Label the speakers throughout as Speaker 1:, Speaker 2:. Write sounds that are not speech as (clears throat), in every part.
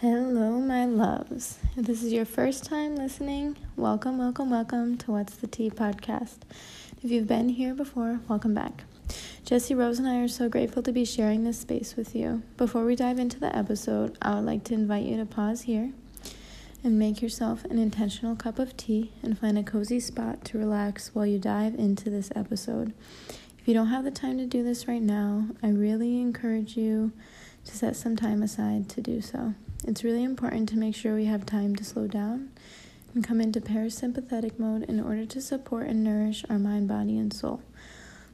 Speaker 1: Hello, my loves. If this is your first time listening, welcome, welcome, welcome to What's the Tea podcast. If you've been here before, welcome back. Jesse Rose and I are so grateful to be sharing this space with you. Before we dive into the episode, I would like to invite you to pause here and make yourself an intentional cup of tea and find a cozy spot to relax while you dive into this episode. If you don't have the time to do this right now, I really encourage you to set some time aside to do so. It's really important to make sure we have time to slow down and come into parasympathetic mode in order to support and nourish our mind, body, and soul.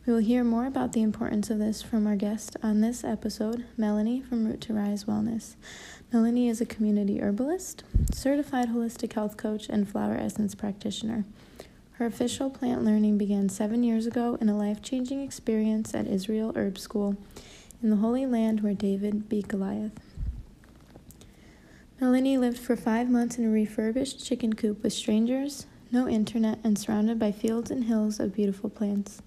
Speaker 1: We will hear more about the importance of this from our guest on this episode, Melanie from Root 2 Rise Wellness. Melanie is a community herbalist, certified holistic health coach, and flower essence practitioner. Her official plant learning began seven years ago in a life changing experience at Israel Herb School in the Holy Land where David beat Goliath. Melanie lived for five months in a refurbished chicken coop with strangers, no internet, and surrounded by fields and hills of beautiful plants.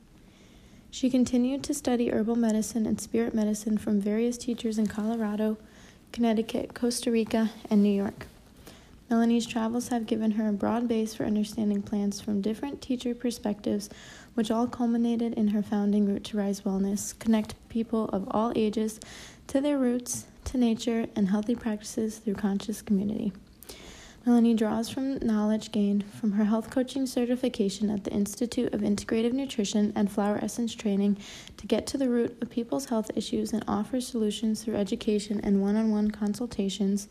Speaker 1: She continued to study herbal medicine and spirit medicine from various teachers in Colorado, Connecticut, Costa Rica, and New York. Melanie's travels have given her a broad base for understanding plants from different teacher perspectives, which all culminated in her founding Root 2 Rise Wellness, connect people of all ages to their roots to nature and healthy practices through conscious community. Melanie draws from knowledge gained from her health coaching certification at the Institute of Integrative Nutrition and Flower Essence Training to get to the root of people's health issues and offer solutions through education and one on one consultations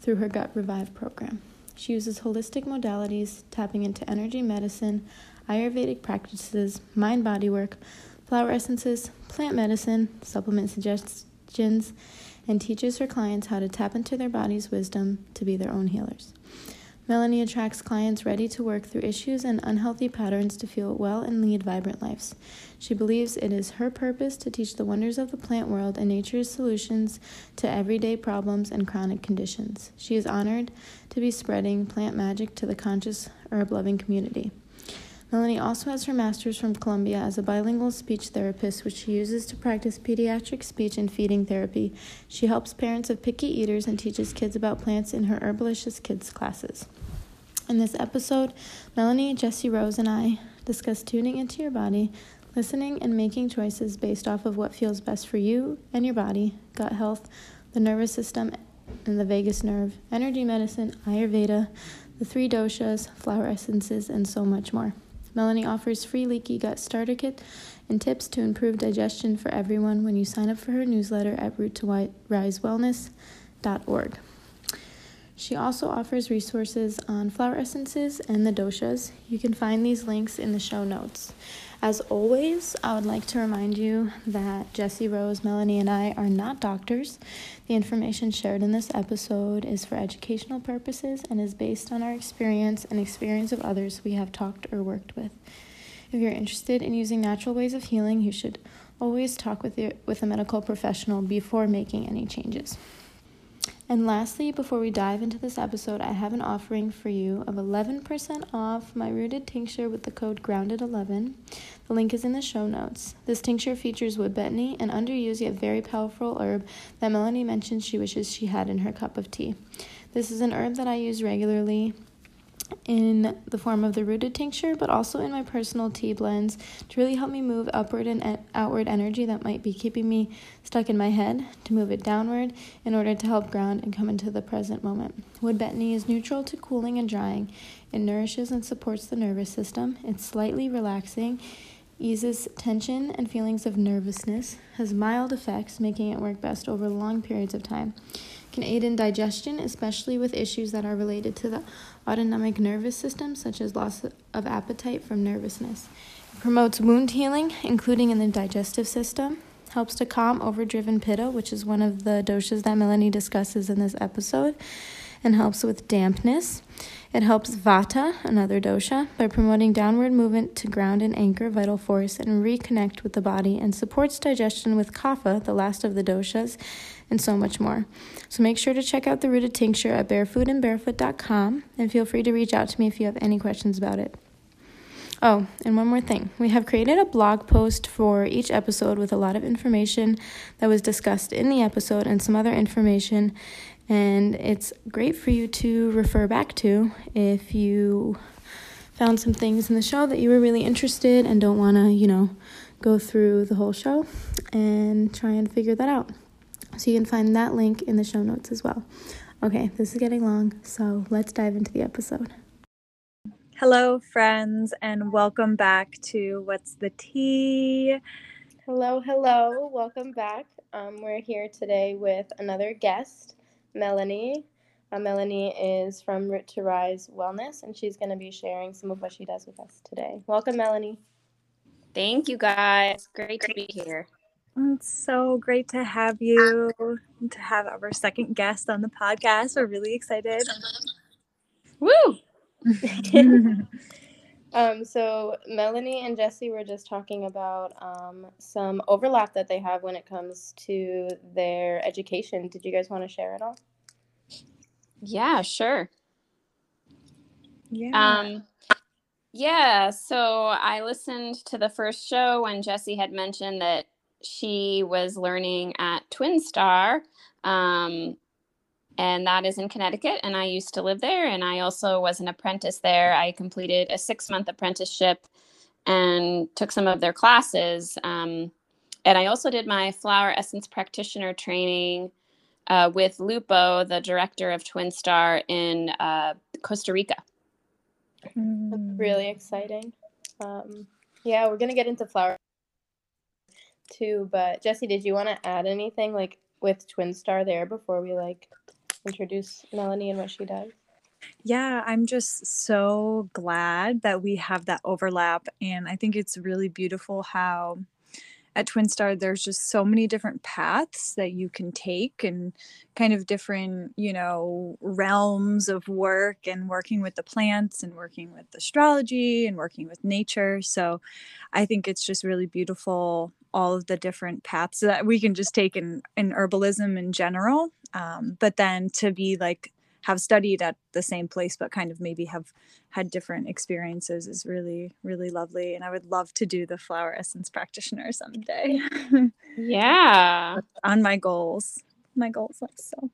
Speaker 1: through her Gut Revive program. She uses holistic modalities, tapping into energy medicine, Ayurvedic practices, mind body work, flower essences, plant medicine, supplement suggestions, and teaches her clients how to tap into their body's wisdom to be their own healers. Melanie attracts clients ready to work through issues and unhealthy patterns to feel well and lead vibrant lives. She believes it is her purpose to teach the wonders of the plant world and nature's solutions to everyday problems and chronic conditions. She is honored to be spreading plant magic to the conscious herb loving community. Melanie also has her master's from Columbia as a bilingual speech therapist, which she uses to practice pediatric speech and feeding therapy. She helps parents of picky eaters and teaches kids about plants in her Herbalicious Kids classes. In this episode, Melanie, Jesse Rose, and I discuss tuning into your body, listening, and making choices based off of what feels best for you and your body, gut health, the nervous system, and the vagus nerve, energy medicine, Ayurveda, the three doshas, flower essences, and so much more. Melanie offers free leaky gut starter kit and tips to improve digestion for everyone when you sign up for her newsletter at root2risewellness.org. She also offers resources on flower essences and the doshas. You can find these links in the show notes. As always, I would like to remind you that Jesse Rose, Melanie, and I are not doctors. The information shared in this episode is for educational purposes and is based on our experience and experience of others we have talked or worked with. If you're interested in using natural ways of healing, you should always talk with, your, with a medical professional before making any changes. And lastly, before we dive into this episode, I have an offering for you of 11% off my rooted tincture with the code GROUNDED11. The link is in the show notes. This tincture features wood betony, an underused yet very powerful herb that Melanie mentioned she wishes she had in her cup of tea. This is an herb that I use regularly in the form of the rooted tincture, but also in my personal tea blends to really help me move upward and outward energy that might be keeping me stuck in my head, to move it downward in order to help ground and come into the present moment. Wood betony is neutral to cooling and drying. It nourishes and supports the nervous system. It's slightly relaxing, eases tension and feelings of nervousness, has mild effects, making it work best over long periods of time can aid in digestion, especially with issues that are related to the autonomic nervous system, such as loss of appetite from nervousness. It promotes wound healing, including in the digestive system. Helps to calm overdriven pitta, which is one of the doshas that Melanie discusses in this episode, and helps with dampness. It helps Vata, another dosha, by promoting downward movement to ground and anchor vital force and reconnect with the body, and supports digestion with Kapha, the last of the doshas, and so much more. So make sure to check out the rooted tincture at barefootandbarefoot.com and feel free to reach out to me if you have any questions about it. Oh, and one more thing. We have created a blog post for each episode with a lot of information that was discussed in the episode and some other information And it's great for you to refer back to if you found some things in the show that you were really interested and don't want to, you know, go through the whole show and try and figure that out. So you can find that link in the show notes as well. Okay, this is getting long, so let's dive into the episode.
Speaker 2: Hello, friends, and welcome back to What's the Tea?
Speaker 1: Hello, hello, welcome back. Um, we're here today with another guest, Melanie. Uh, Melanie is from Root 2 Rise Wellness, and she's going to be sharing some of what she does with us today. Welcome, Melanie.
Speaker 3: Thank you, guys. Great to be here.
Speaker 2: It's so great to have you, to have our second guest on the podcast. We're really excited.
Speaker 3: Woo! (laughs)
Speaker 1: um, so Melanie and Jesse were just talking about um, some overlap that they have when it comes to their education. Did you guys want to share it all?
Speaker 3: Yeah, sure.
Speaker 2: Yeah.
Speaker 3: Um, yeah, so I listened to the first show when Jesse had mentioned that she was learning at Twin Star, um, and that is in Connecticut. And I used to live there, and I also was an apprentice there. I completed a six month apprenticeship and took some of their classes. Um, and I also did my flower essence practitioner training uh, with Lupo, the director of Twin Star in uh, Costa Rica.
Speaker 1: That's really exciting. Um, yeah, we're gonna get into flower too, but Jesse, did you want to add anything like with Twin Star there before we like introduce Melanie and what she does?
Speaker 2: Yeah, I'm just so glad that we have that overlap. And I think it's really beautiful how at Twin Star there's just so many different paths that you can take and kind of different, you know, realms of work and working with the plants and working with astrology and working with nature. So I think it's just really beautiful all of the different paths that we can just take in in herbalism in general um, but then to be like have studied at the same place but kind of maybe have had different experiences is really really lovely and i would love to do the flower essence practitioner someday
Speaker 3: Yeah. (laughs)
Speaker 2: on my goals my goals like so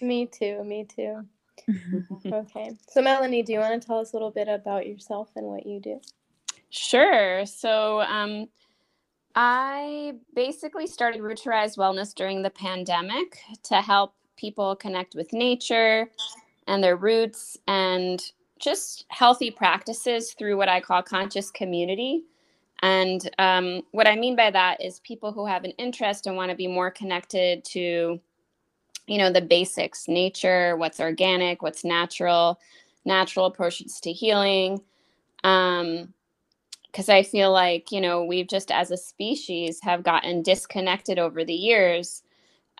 Speaker 1: Me too. Me too. (laughs) Okay. So Melanie, do you want to tell us a little bit about yourself and what you do?
Speaker 3: Sure. So, um, I basically started Root Wellness during the pandemic to help people connect with nature and their roots and just healthy practices through what I call conscious community. And um, what I mean by that is people who have an interest and want to be more connected to, you know, the basics nature, what's organic, what's natural, natural approaches to healing. Um, because I feel like, you know, we've just as a species have gotten disconnected over the years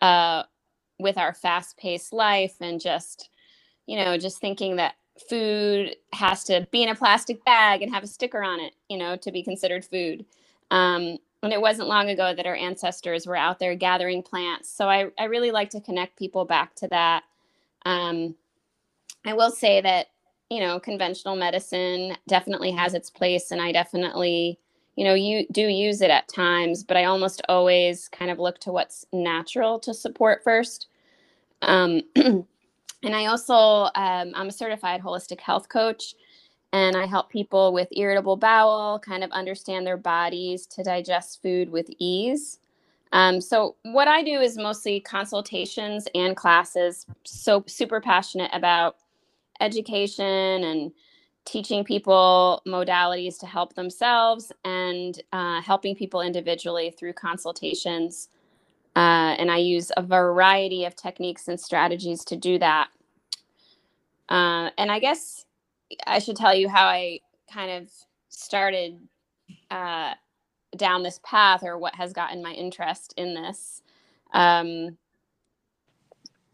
Speaker 3: uh, with our fast paced life and just, you know, just thinking that food has to be in a plastic bag and have a sticker on it, you know, to be considered food. Um, and it wasn't long ago that our ancestors were out there gathering plants. So I, I really like to connect people back to that. Um, I will say that you know, conventional medicine definitely has its place, and I definitely, you know, you do use it at times, but I almost always kind of look to what's natural to support first. Um, (clears throat) and I also, um, I'm a certified holistic health coach, and I help people with irritable bowel kind of understand their bodies to digest food with ease. Um, so what I do is mostly consultations and classes. So super passionate about education and teaching people modalities to help themselves and uh, helping people individually through consultations. Uh, and I use a variety of techniques and strategies to do that. Uh, and I guess I should tell you how I kind of started uh, down this path or what has gotten my interest in this. Um,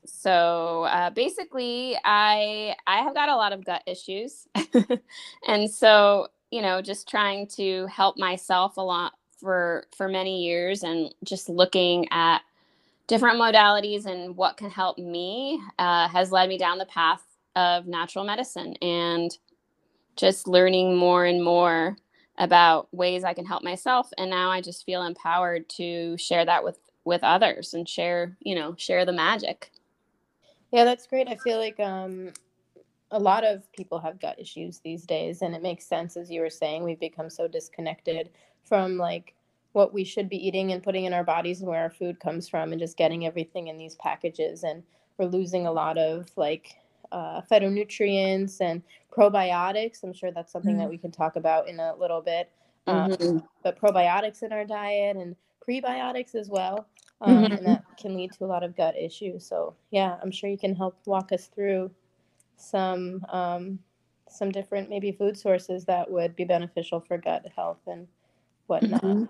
Speaker 3: so uh, basically i i have got a lot of gut issues. (laughs) And so you know just trying to help myself a lot for for many years and just looking at different modalities and what can help me uh, has led me down the path of natural medicine and just learning more and more about ways i can help myself. And now i just feel empowered to share that with with others and share you know share the magic
Speaker 4: Yeah, that's great. I feel like um, a lot of people have gut issues these days, and it makes sense, as you were saying, we've become so disconnected from like what we should be eating and putting in our bodies and where our food comes from, and just getting everything in these packages. And we're losing a lot of like uh, phytonutrients and probiotics. I'm sure that's something mm-hmm. that we can talk about in a little bit. Um, mm-hmm. But probiotics in our diet and prebiotics as well. Um, mm-hmm. And that can lead to a lot of gut issues. So, yeah, I'm sure you can help walk us through some um, some different maybe food sources that would be beneficial for gut health and whatnot. Mm-hmm.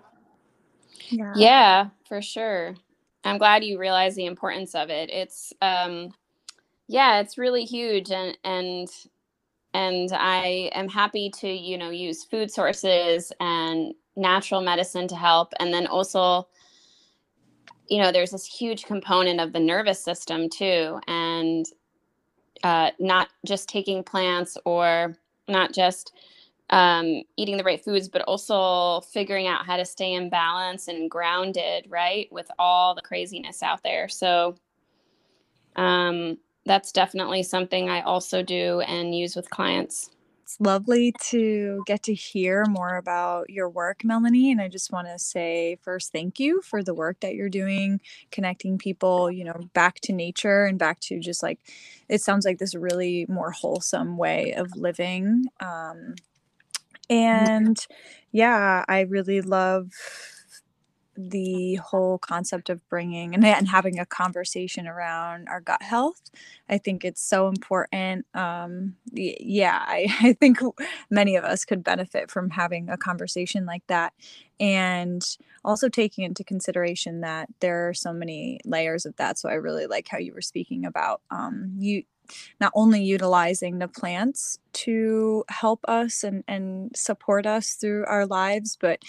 Speaker 3: Yeah. yeah, for sure. I'm glad you realize the importance of it. It's um yeah, it's really huge and and and I am happy to, you know, use food sources and natural medicine to help and then also you know, there's this huge component of the nervous system too and uh, not just taking plants or not just um, eating the right foods, but also figuring out how to stay in balance and grounded, right, with all the craziness out there. So um, that's definitely something I also do and use with clients.
Speaker 2: It's lovely to get to hear more about your work, Melanie. And I just want to say first, thank you for the work that you're doing, connecting people, you know, back to nature and back to just like, it sounds like this really more wholesome way of living. Um, and yeah, I really love the whole concept of bringing and, and having a conversation around our gut health i think it's so important um yeah I, (laughs) I think many of us could benefit from having a conversation like that and also taking into consideration that there are so many layers of that so i really like how you were speaking about um you not only utilizing the plants to help us and, and support us through our lives, but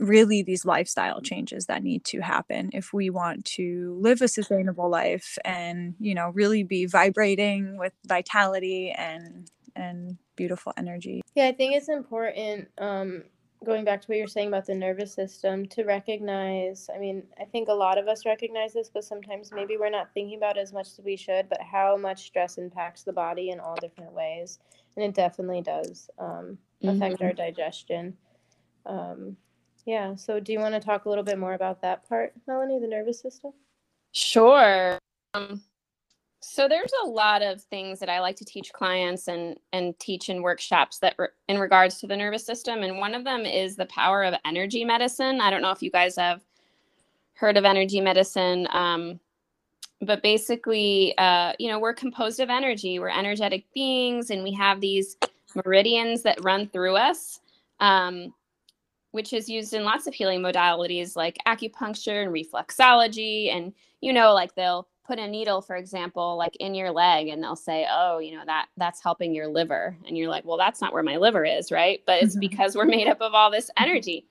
Speaker 2: really these lifestyle changes that need to happen if we want to live a sustainable life and you know really be vibrating with vitality and and beautiful energy
Speaker 4: yeah i think it's important um going back to what you're saying about the nervous system to recognize i mean i think a lot of us recognize this but sometimes maybe we're not thinking about as much as we should but how much stress impacts the body in all different ways and it definitely does um, affect mm-hmm. our digestion um, yeah. So, do you want to talk a little bit more about that part, Melanie, the nervous system?
Speaker 3: Sure. Um, so there's a lot of things that I like to teach clients and and teach in workshops that re- in regards to the nervous system, and one of them is the power of energy medicine. I don't know if you guys have heard of energy medicine, um, but basically, uh, you know, we're composed of energy. We're energetic beings, and we have these meridians that run through us. Um, which is used in lots of healing modalities like acupuncture and reflexology. And, you know, like they'll put a needle, for example, like in your leg and they'll say, oh, you know, that that's helping your liver. And you're like, well, that's not where my liver is, right? But it's mm-hmm. because we're made up of all this energy.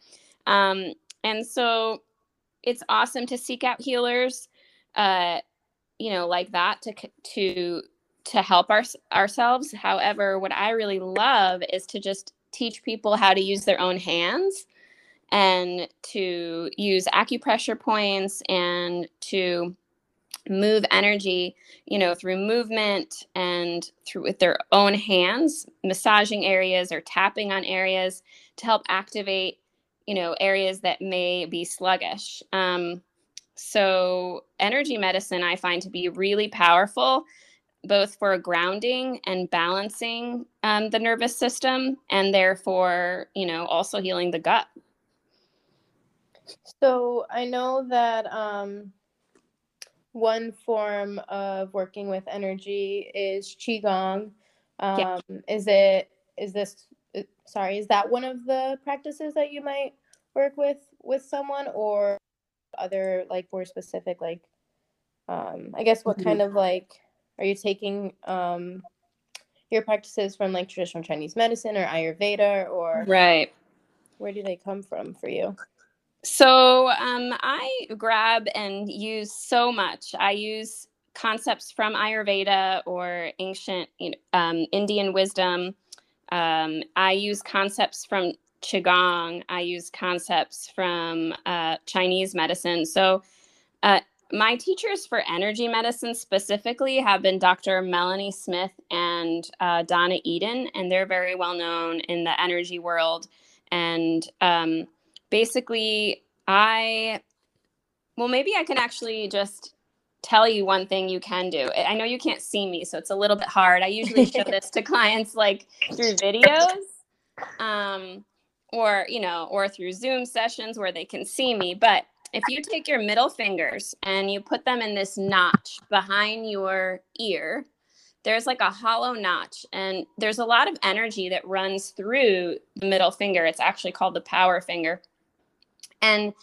Speaker 3: Um, and so it's awesome to seek out healers, uh, you know, like that to, to, to help our, ourselves. However, what I really love is to just teach people how to use their own hands and to use acupressure points and to move energy you know through movement and through with their own hands massaging areas or tapping on areas to help activate you know areas that may be sluggish. Um, so energy medicine i find to be really powerful both for grounding and balancing um, the nervous system and therefore you know also healing the gut
Speaker 4: so i know that um, one form of working with energy is qigong um, yeah. is it is this uh, sorry is that one of the practices that you might work with with someone or other like more specific like um, i guess what mm-hmm. kind of like are you taking um, your practices from like traditional Chinese medicine or Ayurveda or
Speaker 3: right?
Speaker 4: Where do they come from for you?
Speaker 3: So um, I grab and use so much. I use concepts from Ayurveda or ancient you know, um, Indian wisdom. Um, I use concepts from Qigong. I use concepts from uh, Chinese medicine. So uh, my teachers for energy medicine specifically have been Dr. Melanie Smith and uh, Donna Eden, and they're very well known in the energy world. And um, basically, I, well, maybe I can actually just tell you one thing you can do. I know you can't see me, so it's a little bit hard. I usually show (laughs) this to clients like through videos. Um, or you know or through zoom sessions where they can see me but if you take your middle fingers and you put them in this notch behind your ear there's like a hollow notch and there's a lot of energy that runs through the middle finger. It's actually called the power finger. And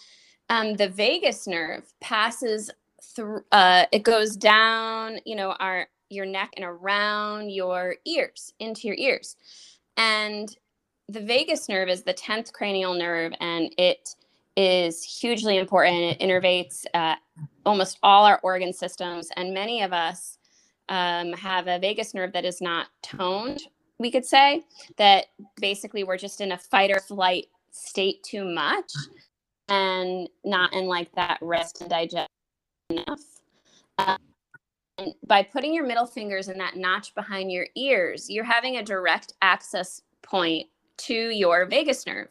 Speaker 3: um, the vagus nerve passes through uh, it goes down you know our your neck and around your ears into your ears. And the vagus nerve is the 10th cranial nerve and it is hugely important. It innervates uh, almost all our organ systems, and many of us um, have a vagus nerve that is not toned, we could say, that basically we're just in a fight or flight state too much and not in like that rest and digest enough. Um, and by putting your middle fingers in that notch behind your ears, you're having a direct access point to your vagus nerve.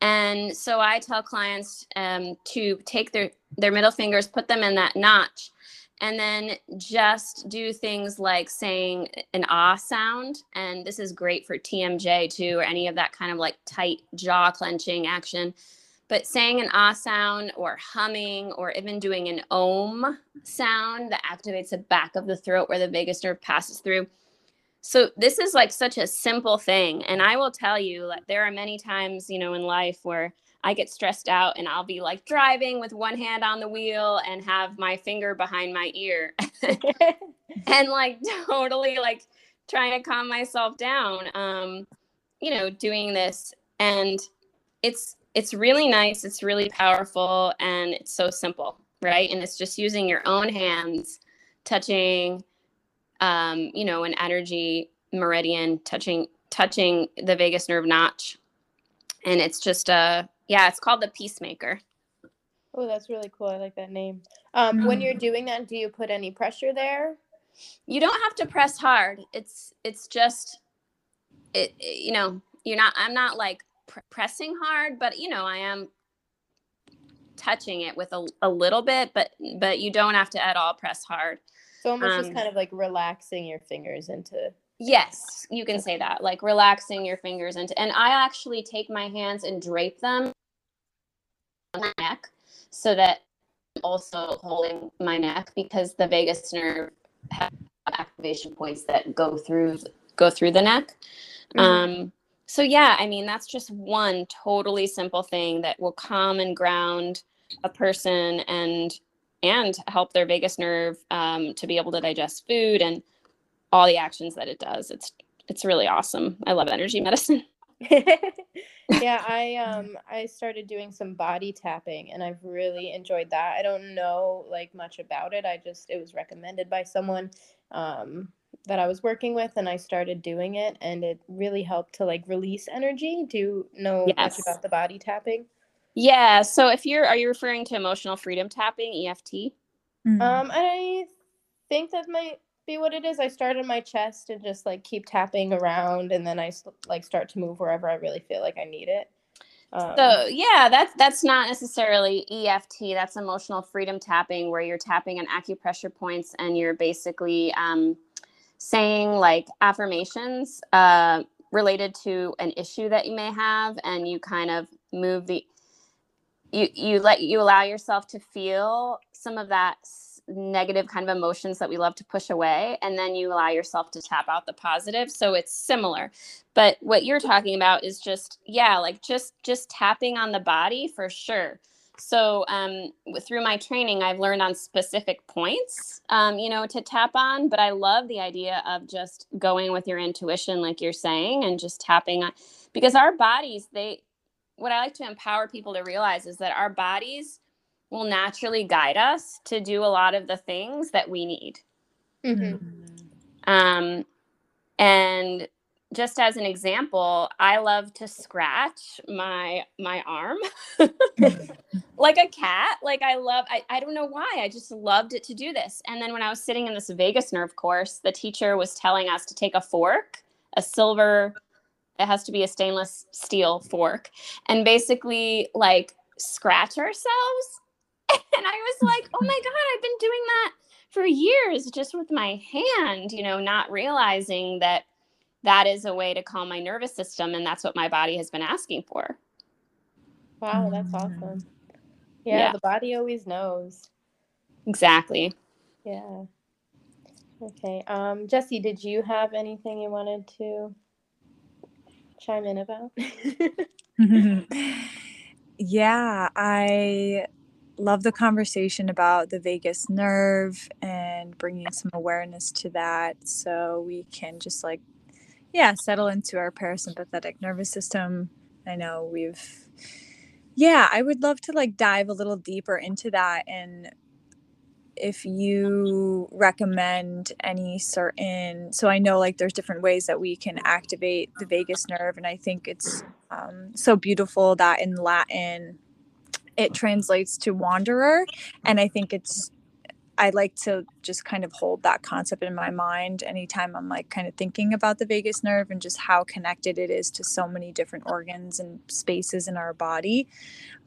Speaker 3: And so I tell clients um, to take their, their middle fingers, put them in that notch, and then just do things like saying an ah sound. And this is great for TMJ too, or any of that kind of like tight jaw clenching action. But saying an ah sound or humming or even doing an om sound that activates the back of the throat where the vagus nerve passes through so this is like such a simple thing and i will tell you like there are many times you know in life where i get stressed out and i'll be like driving with one hand on the wheel and have my finger behind my ear (laughs) and like (laughs) totally like trying to calm myself down um you know doing this and it's it's really nice it's really powerful and it's so simple right? And it's just using your own hands touching um, you know, an energy meridian touching touching the vagus nerve notch. And it's just a yeah, it's called the peacemaker.
Speaker 1: Oh, that's really cool. I like that name. Um, when you're mm. doing that, do you put any pressure there?
Speaker 3: You don't have to press hard. It's it's just it, it you know, you're not I'm not like pr- pressing hard, but you know, I am touching it with a, a little bit, but but you don't have to at all press hard.
Speaker 1: So almost um, just kind of like relaxing your fingers into.
Speaker 3: Yes, you can say that. Like relaxing your fingers into, and I actually take my hands and drape them on my neck so that I'm also holding my neck because the vagus nerve has activation points that go through go through the neck. Mm-hmm. Um, so yeah, I mean that's just one totally simple thing that will calm and ground a person and and help their vagus nerve um, to be able to digest food and all the actions that it does. It's it's really awesome. I love energy medicine. (laughs) (laughs)
Speaker 1: yeah, I um I started doing some body tapping and I've really enjoyed that. I don't know like much about it. I just it was recommended by someone um that I was working with and I started doing it and it really helped to like release energy. Do you know yes. much about the body tapping?
Speaker 3: Yeah. So if you're, are you referring to emotional freedom tapping, EFT?
Speaker 1: Mm-hmm. Um, I think that might be what it is. I start in my chest and just like keep tapping around, and then I like start to move wherever I really feel like I need it.
Speaker 3: Um, so yeah, that's that's not necessarily EFT. That's emotional freedom tapping, where you're tapping on acupressure points and you're basically um, saying like affirmations uh, related to an issue that you may have, and you kind of move the you you let you allow yourself to feel some of that negative kind of emotions that we love to push away and then you allow yourself to tap out the positive so it's similar. But what you're talking about is just yeah like just just tapping on the body for sure. So um, through my training i've learned on specific points um, you know to tap on but i love the idea of just going with your intuition like you're saying and just tapping on because our bodies they what I like to empower people to realize is that our bodies will naturally guide us to do a lot of the things that we need. Mm-hmm. Um, and just as an example, I love to scratch my my arm (laughs) like a cat. Like I love I, I don't know why. I just loved it to do this. And then when I was sitting in this vagus nerve course, the teacher was telling us to take a fork, a silver it has to be a stainless steel fork. And basically like scratch ourselves. (laughs) And I was like, "Oh my god, I've been doing that for years just with my hand, you know, not realizing that that is a way to calm my nervous system and that's what my body has been asking for.
Speaker 4: Wow that's awesome. Yeah, yeah. the body always knows.
Speaker 3: Exactly.
Speaker 4: Yeah. Okay um jesse did you have anything you wanted to chime in about? (laughs)
Speaker 2: Yeah i love the conversation about the vagus nerve and bringing some awareness to that so we can just like yeah settle into our parasympathetic nervous system. I know we've yeah i would love to like dive a little deeper into that and if you recommend any certain so i know like there's different ways that we can activate the vagus nerve and i think it's um, so beautiful that in latin it translates to wanderer and i think it's I like to just kind of hold that concept in my mind anytime I'm like kind of thinking about the vagus nerve and just how connected it is to so many different organs and spaces in our body.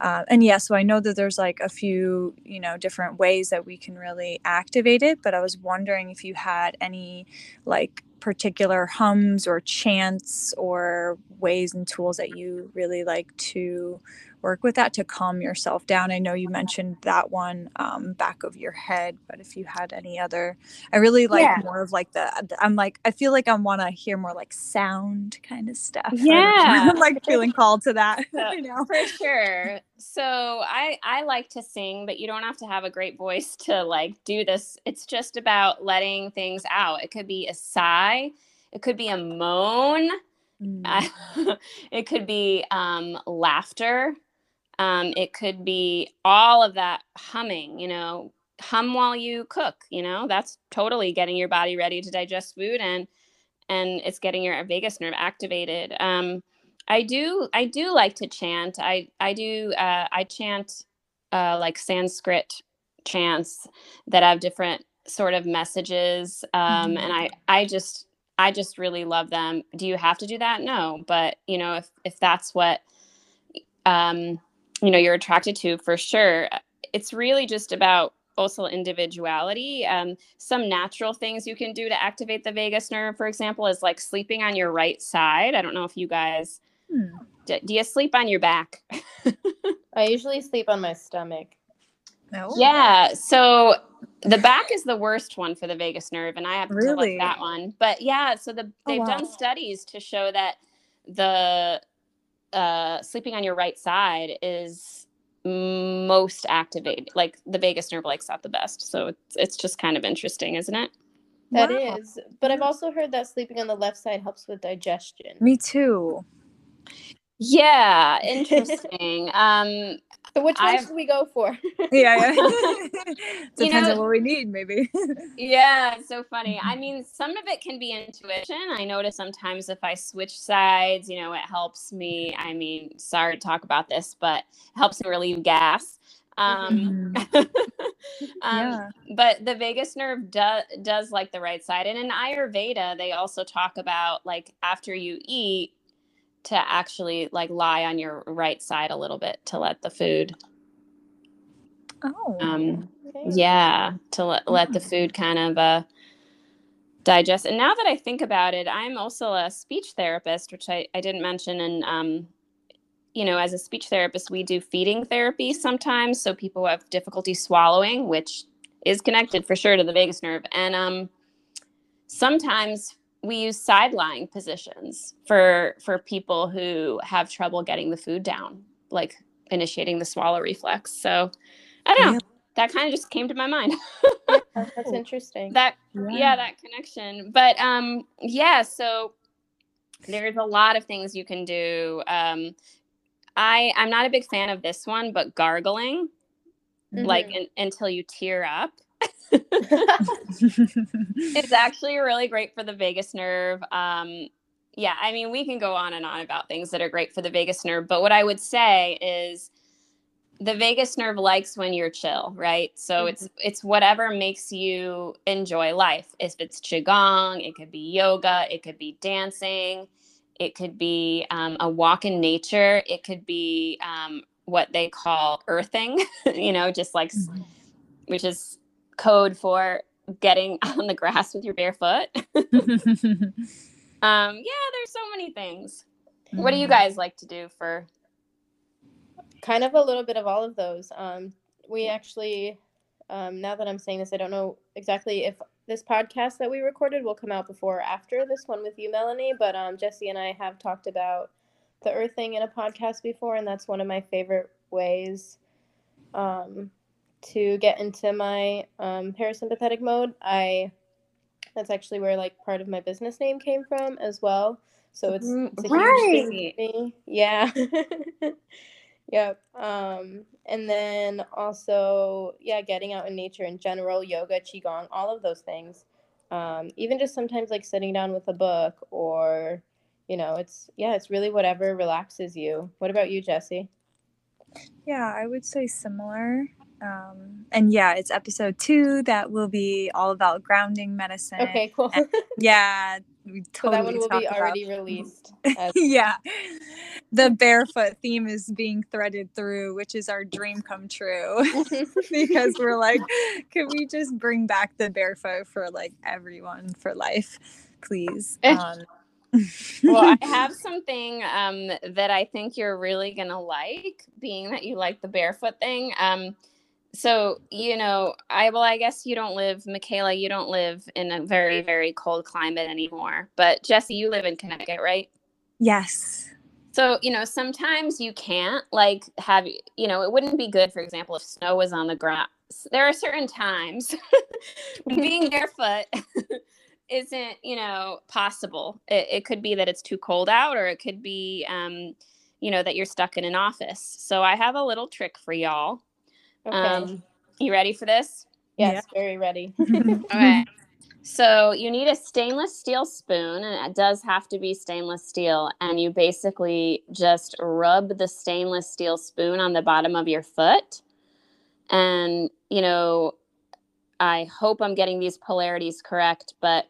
Speaker 2: Uh, and yeah, so I know that there's like a few, you know, different ways that we can really activate it, but I was wondering if you had any like particular hums or chants or ways and tools that you really like to work with that to calm yourself down. I know you mentioned that one um, back of your head, but if you had any other, I really like yeah. more of like the, I'm like, I feel like I want to hear more like sound kind of stuff.
Speaker 3: Yeah.
Speaker 2: I'm (laughs) like (laughs) feeling called to that. (laughs)
Speaker 3: So, you know? For sure. So I, I like to sing, but you don't have to have a great voice to like do this. It's just about letting things out. It could be a sigh. It could be a moan. Mm. it could be um, laughter. Um, it could be all of that humming, you know, hum while you cook, you know, that's totally getting your body ready to digest food and and it's getting your vagus nerve activated. Um, I do I do like to chant. I I do uh, I chant uh, like Sanskrit chants that have different sort of messages um, mm-hmm. and I I just I just really love them. Do you have to do that? No, but you know if if that's what um you know you're attracted to for sure it's really just about also individuality um, some natural things you can do to activate the vagus nerve for example is like sleeping on your right side i don't know if you guys hmm. do, do you sleep on your back (laughs)
Speaker 4: i usually sleep on my stomach
Speaker 3: no. Yeah. So the back is the worst one for the vagus nerve, and I have really? to like that one. But yeah, so the oh, they've oh, wow. done studies to show that the uh, sleeping on your right side is most activated. Like the vagus nerve likes that the best. So it's it's just kind of interesting, isn't it?
Speaker 4: That wow. is. But I've also heard that sleeping on the left side helps with digestion.
Speaker 2: Me too.
Speaker 3: Yeah, (laughs) interesting. um
Speaker 4: so which one should we go for?
Speaker 2: yeah, yeah. (laughs) (laughs) Depends know, on what we need, maybe.
Speaker 3: yeah, so funny. I mean, some of it can be intuition. I notice sometimes if I switch sides, you know, it helps me. I mean, sorry to talk about this, but it helps me relieve gas. Um, mm-hmm. um yeah. but the vagus nerve does does like the right side. And in Ayurveda, they also talk about like after you eat, to actually like lie on your right side a little bit to let the food
Speaker 2: oh
Speaker 3: um okay. yeah to let, let the food kind of uh digest. And now that i think about it i'm also a speech therapist which i, I didn't mention and um you know as a speech therapist we do feeding therapy sometimes so people have difficulty swallowing which is connected for sure to the vagus nerve. And um sometimes we use side lying positions for for people who have trouble getting the food down like initiating the swallow reflex. So i don't know. That kind of just came to my mind.
Speaker 4: Yeah, (laughs) that's interesting.
Speaker 3: That yeah. yeah that connection. But um yeah so there's a lot of things you can do. Um i i'm not a big fan of this one but gargling mm-hmm. like in, until you tear up (laughs) it's actually really great for the vagus nerve. Um, yeah, I mean, we can go on and on about things that are great for the vagus nerve, but what I would say is the vagus nerve likes when you're chill, right? So mm-hmm. it's it's whatever makes you enjoy life. If it's qigong, it could be yoga, it could be dancing, it could be um, a walk in nature, it could be um, what they call earthing, (laughs) you know, just like mm-hmm. which is code for getting (laughs) on the grass with your bare foot. (laughs) um, yeah, there's so many things. Mm-hmm. What do you mm-hmm. guys like to do for
Speaker 4: kind of a little bit of all of those. Um, we actually, um, now that I'm saying this, I don't know exactly if this podcast that we recorded will come out before or after this one with you, Melanie. But um, Jesse and I have talked about the earthing in a podcast before, and that's one of my favorite ways um, to get into my um, parasympathetic mode. I that's actually where like part of my business name came from as well. So it's, mm, it's right. huge thing for me. Yeah. (laughs) Yep. Um, and then also, yeah, getting out in nature in general, yoga, qigong, all of those things. Um, even just sometimes like sitting down with a book or, you know, it's yeah, it's really whatever relaxes you. What about you, Jesse?
Speaker 2: Yeah, I would say similar. Um, and yeah, it's episode two that will be all about grounding medicine.
Speaker 4: Okay, cool.
Speaker 2: And, (laughs) yeah, we totally
Speaker 4: so that one will be already about, (laughs) released. (laughs)
Speaker 2: As- yeah, the barefoot theme is being threaded through, which is our dream come true. because we're like, can we just bring back the barefoot for like everyone for life, please? Um,
Speaker 3: well, I have something um, that I think you're really gonna like, being that you like the barefoot thing. Um, so you know i well i guess you don't live michaela you don't live in a very very cold climate anymore but jesse you live in connecticut right?
Speaker 2: Yes.
Speaker 3: So you know sometimes you can't like have you know it wouldn't be good for example if snow was on the ground. There are certain times (laughs) being barefoot (laughs) isn't you know possible. It, it, could be that it's too cold out or it could be um, you know that you're stuck in an office. So i have a little trick for y'all Okay. Um, you ready for this?
Speaker 4: Yes, yeah. very ready. (laughs)
Speaker 3: okay. So you need a stainless steel spoon, and it does have to be stainless steel. And you basically just rub the stainless steel spoon on the bottom of your foot. And, you know, I hope I'm getting these polarities correct, but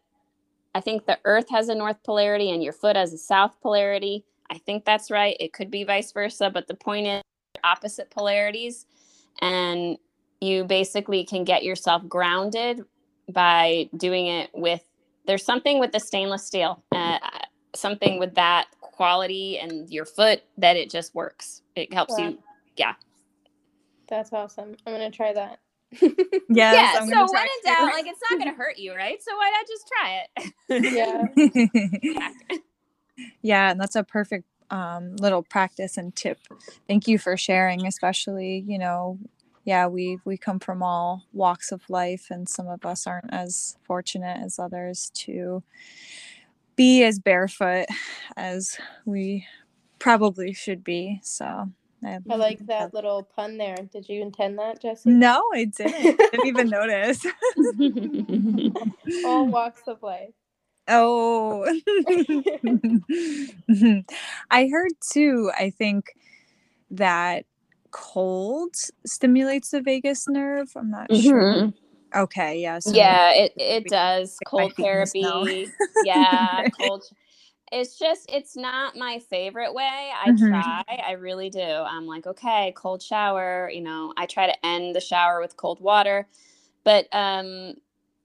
Speaker 3: I think the earth has a north polarity and your foot has a south polarity. I think that's right. It could be vice versa, but the point is opposite polarities and you basically can get yourself grounded by doing it with there's something with the stainless steel uh, something with that quality and your foot that it just works. It helps yeah. you yeah.
Speaker 4: that's awesome. I'm gonna try that. (laughs)
Speaker 3: Yes, yeah so when in doubt like it's not gonna hurt you right? So why not just try
Speaker 2: it? (laughs) Yeah. (laughs) Yeah and that's a perfect um, little practice and tip. Thank you for sharing, especially, you know, yeah, we we come from all walks of life and some of us aren't as fortunate as others to be as barefoot as we probably should be. So
Speaker 4: I, I like that little pun there. Did you intend that, Jesse?
Speaker 2: No, I didn't. I didn't even notice. (laughs)
Speaker 4: all walks of life.
Speaker 2: Oh, (laughs) I heard too. I think that cold stimulates the vagus nerve. I'm not mm-hmm. sure. Okay, yeah.
Speaker 3: So yeah, it, it does. Cold therapy. yeah, (laughs) cold. It's just, it's not my favorite way. I mm-hmm. try, I really do. I'm like, okay, cold shower. You know, I try to end the shower with cold water. But um,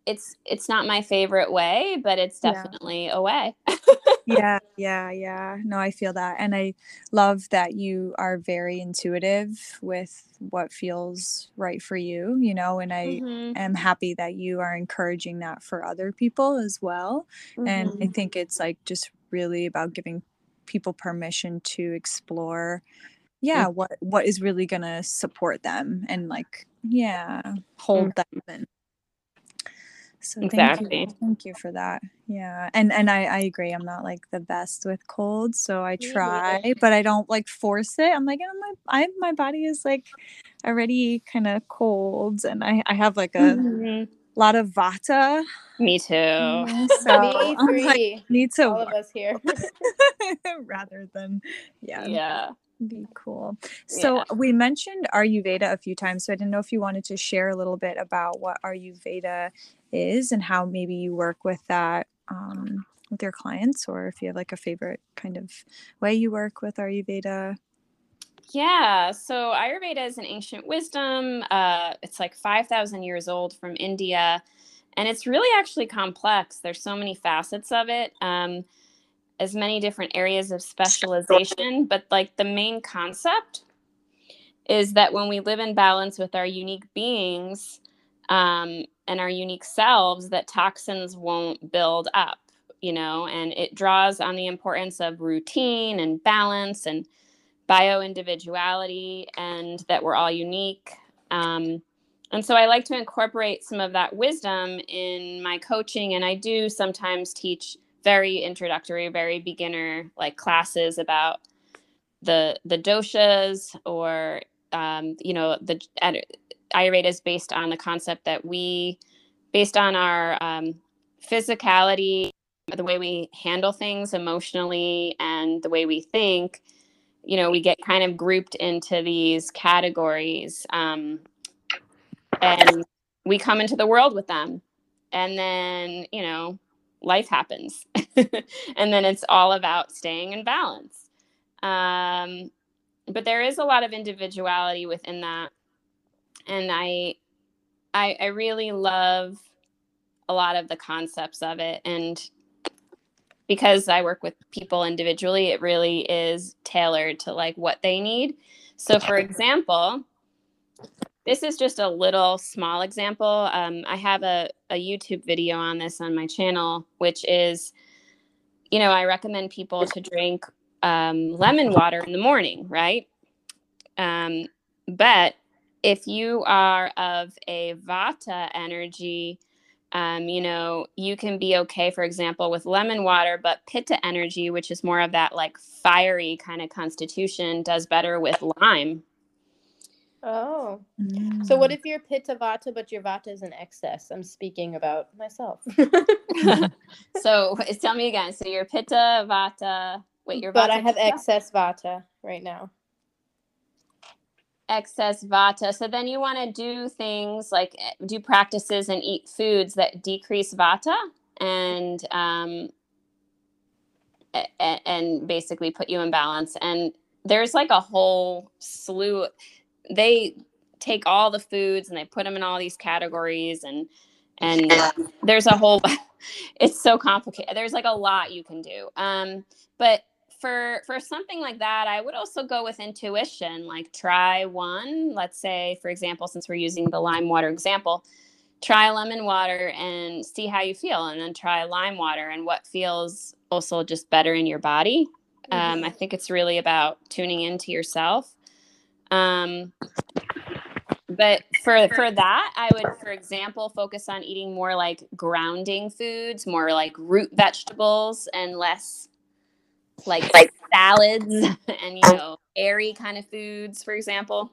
Speaker 3: it's it's not my favorite way, but it's definitely yeah. a way.
Speaker 2: yeah, (laughs) yeah, yeah. No, I feel that. And I love that you are very intuitive with what feels right for you, you know, and I mm-hmm. am happy that you are encouraging that for other people as well. Mm-hmm. And I mm-hmm. think it's like just really about giving people permission to explore yeah mm-hmm. what what is really going to support them and like yeah hold them and so exactly. Thank you, thank you for that. Yeah. And and I, I agree. I'm not like the best with cold. So I try, but I don't like force it. I'm like, oh, my I my body is like already kind of cold and I, I have like a mm-hmm. lot of vata
Speaker 3: Me too. (laughs)
Speaker 2: So
Speaker 4: Me
Speaker 2: I'm like,
Speaker 4: three.
Speaker 2: need to
Speaker 4: All of us here. (laughs) (laughs)
Speaker 2: rather than yeah,
Speaker 3: Yeah.
Speaker 2: Be cool. So we mentioned Ayurveda a few times, so I didn't know if you wanted to share a little bit about what Ayurveda is and how maybe you work with that um, with your clients, or if you have like a favorite kind of way you work with Ayurveda.
Speaker 3: Yeah, so Ayurveda is an ancient wisdom. Uh, it's like 5,000 years old from India, and it's really actually complex. There's so many facets of it, um, as many different areas of specialization. But like the main concept is that when we live in balance with our unique beings um, and our unique selves, that toxins won't build up, you know, and it draws on the importance of routine and balance and bio individuality and that we're all unique. Um, and so I like to incorporate some of that wisdom in my coaching. And I do sometimes teach very introductory, very beginner like classes about the the doshas or um, you know the Ayurveda is based on the concept that we, based on our um, physicality, the way we handle things emotionally, and the way we think, you know, we get kind of grouped into these categories. Um, and we come into the world with them. And then, you know, life happens. (laughs) and then it's all about staying in balance. Um, but there is a lot of individuality within that. And I, I, I really love a lot of the concepts of it. And because I work with people individually, it really is tailored to like what they need. So, for example, this is just a little small example. Um, I have a, a YouTube video on this on my channel, which is, you know, I recommend people to drink um, lemon water in the morning, right? Um, but if you are of a vata energy, um, you know, you can be okay, for example, with lemon water, but pitta energy, which is more of that like fiery kind of constitution, does better with lime.
Speaker 4: Oh. So
Speaker 2: Mm.
Speaker 4: what if you're pitta vata, but your vata is in excess? I'm speaking about myself. (laughs) (laughs)
Speaker 3: so tell me again. So your pitta, vata, wait, your
Speaker 4: but I have excess vata right now.
Speaker 3: excess vata. So then you want to do things like eh, do practices and eat foods that decrease vata and um, and basically put you in balance. And there's like a whole slew. They take all the foods and they put them in all these categories and and there's a whole (laughs) it's so complicated. There's like a lot you can do. Um but for for something like that i would also go with intuition like try one. Let's say for example since we're using the lime water example try lemon water and see how you feel and then try lime water and what feels also just better in your body. Um, i think it's really about tuning into yourself um, but for for that i would for example focus on eating more like grounding foods more like root vegetables and less like like salads (laughs) and you know airy kind of foods for example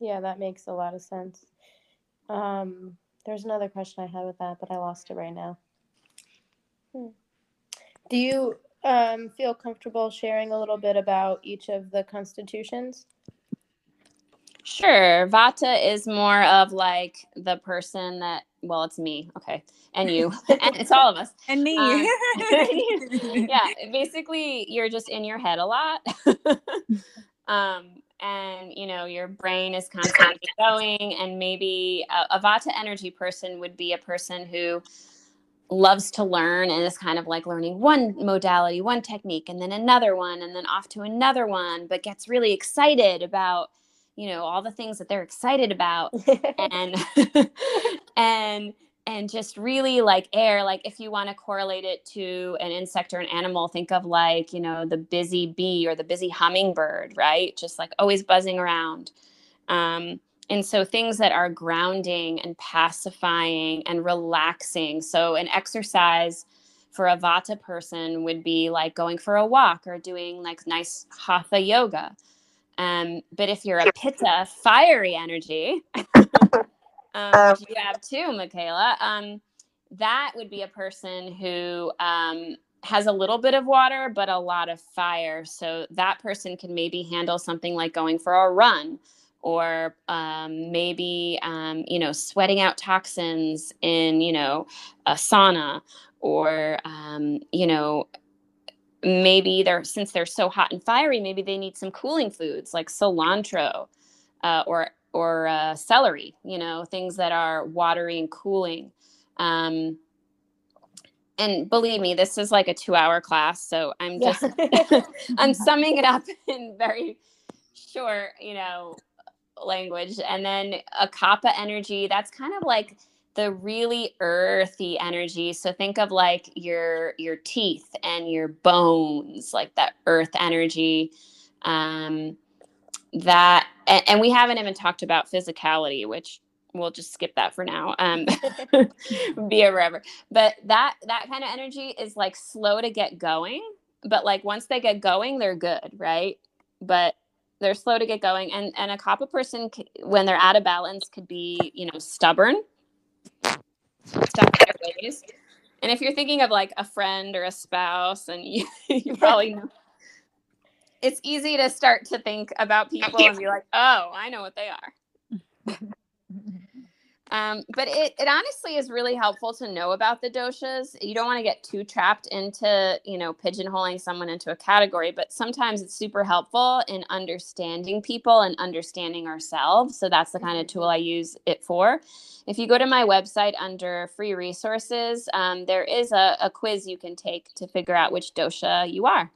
Speaker 4: Yeah, that makes a lot of sense. Um, there's another question I had with that, but I lost it right now. Hmm. Do you um, feel comfortable sharing a little bit about each of the constitutions?
Speaker 3: Sure. Vata is more of like the person that, well, it's me. Okay. And you. (laughs) and it's all of us.
Speaker 2: and me.
Speaker 3: Um, (laughs) (laughs) yeah. Basically, you're just in your head a lot. um, and, you know, your brain is constantly going. And maybe a, a Vata energy person would be a person who loves to learn and is kind of like learning one modality, one technique, and then another one, and then off to another one, but gets really excited about you know all the things that they're excited about (laughs) and (laughs) and and just really like air like if you want to correlate it to an insect or an animal think of like you know the busy bee or the busy hummingbird right? Just like always buzzing around. Um, and so things that are grounding and pacifying and relaxing so an exercise for a vata person would be like going for a walk or doing like nice hatha yoga um, but if you're a pitta fiery energy, (laughs) um, which you have too, Michaela. Um, that would be a person who um, has a little bit of water but a lot of fire. So that person can maybe handle something like going for a run or um, maybe um, you know sweating out toxins in you know a sauna or um, you know maybe they're since they're so hot and fiery maybe they need some cooling foods like cilantro uh, or or uh, celery you know things that are watery and cooling um, and believe me this is like a two hour class so i'm just
Speaker 4: Yeah. (laughs) (laughs)
Speaker 3: i'm summing it up (laughs) in very short you know language. And then a kapha energy that's kind of like the really earthy energy. So think of like your your teeth and your bones like that earth energy. Um that and, and we haven't even talked about physicality which we'll just skip that for now um (laughs) (laughs) be a forever but that that kind of energy is like slow to get going but like once they get going they're good right? But they're slow to get going and and a kapha person when they're out of balance could be you know stubborn. Stuck in their ways. And if you're thinking of like a friend or a spouse and you, (laughs) you probably know. It's easy to start to think about people and be like oh i know what they are (laughs) um, but it, it honestly is really helpful to know about the doshas. You don't want to get too trapped into, you know, pigeonholing someone into a category, but sometimes it's super helpful in understanding people and understanding ourselves. So that's the kind of tool I use it for. If you go to my website under free resources, um, there is a, a quiz you can take to figure out which dosha you are.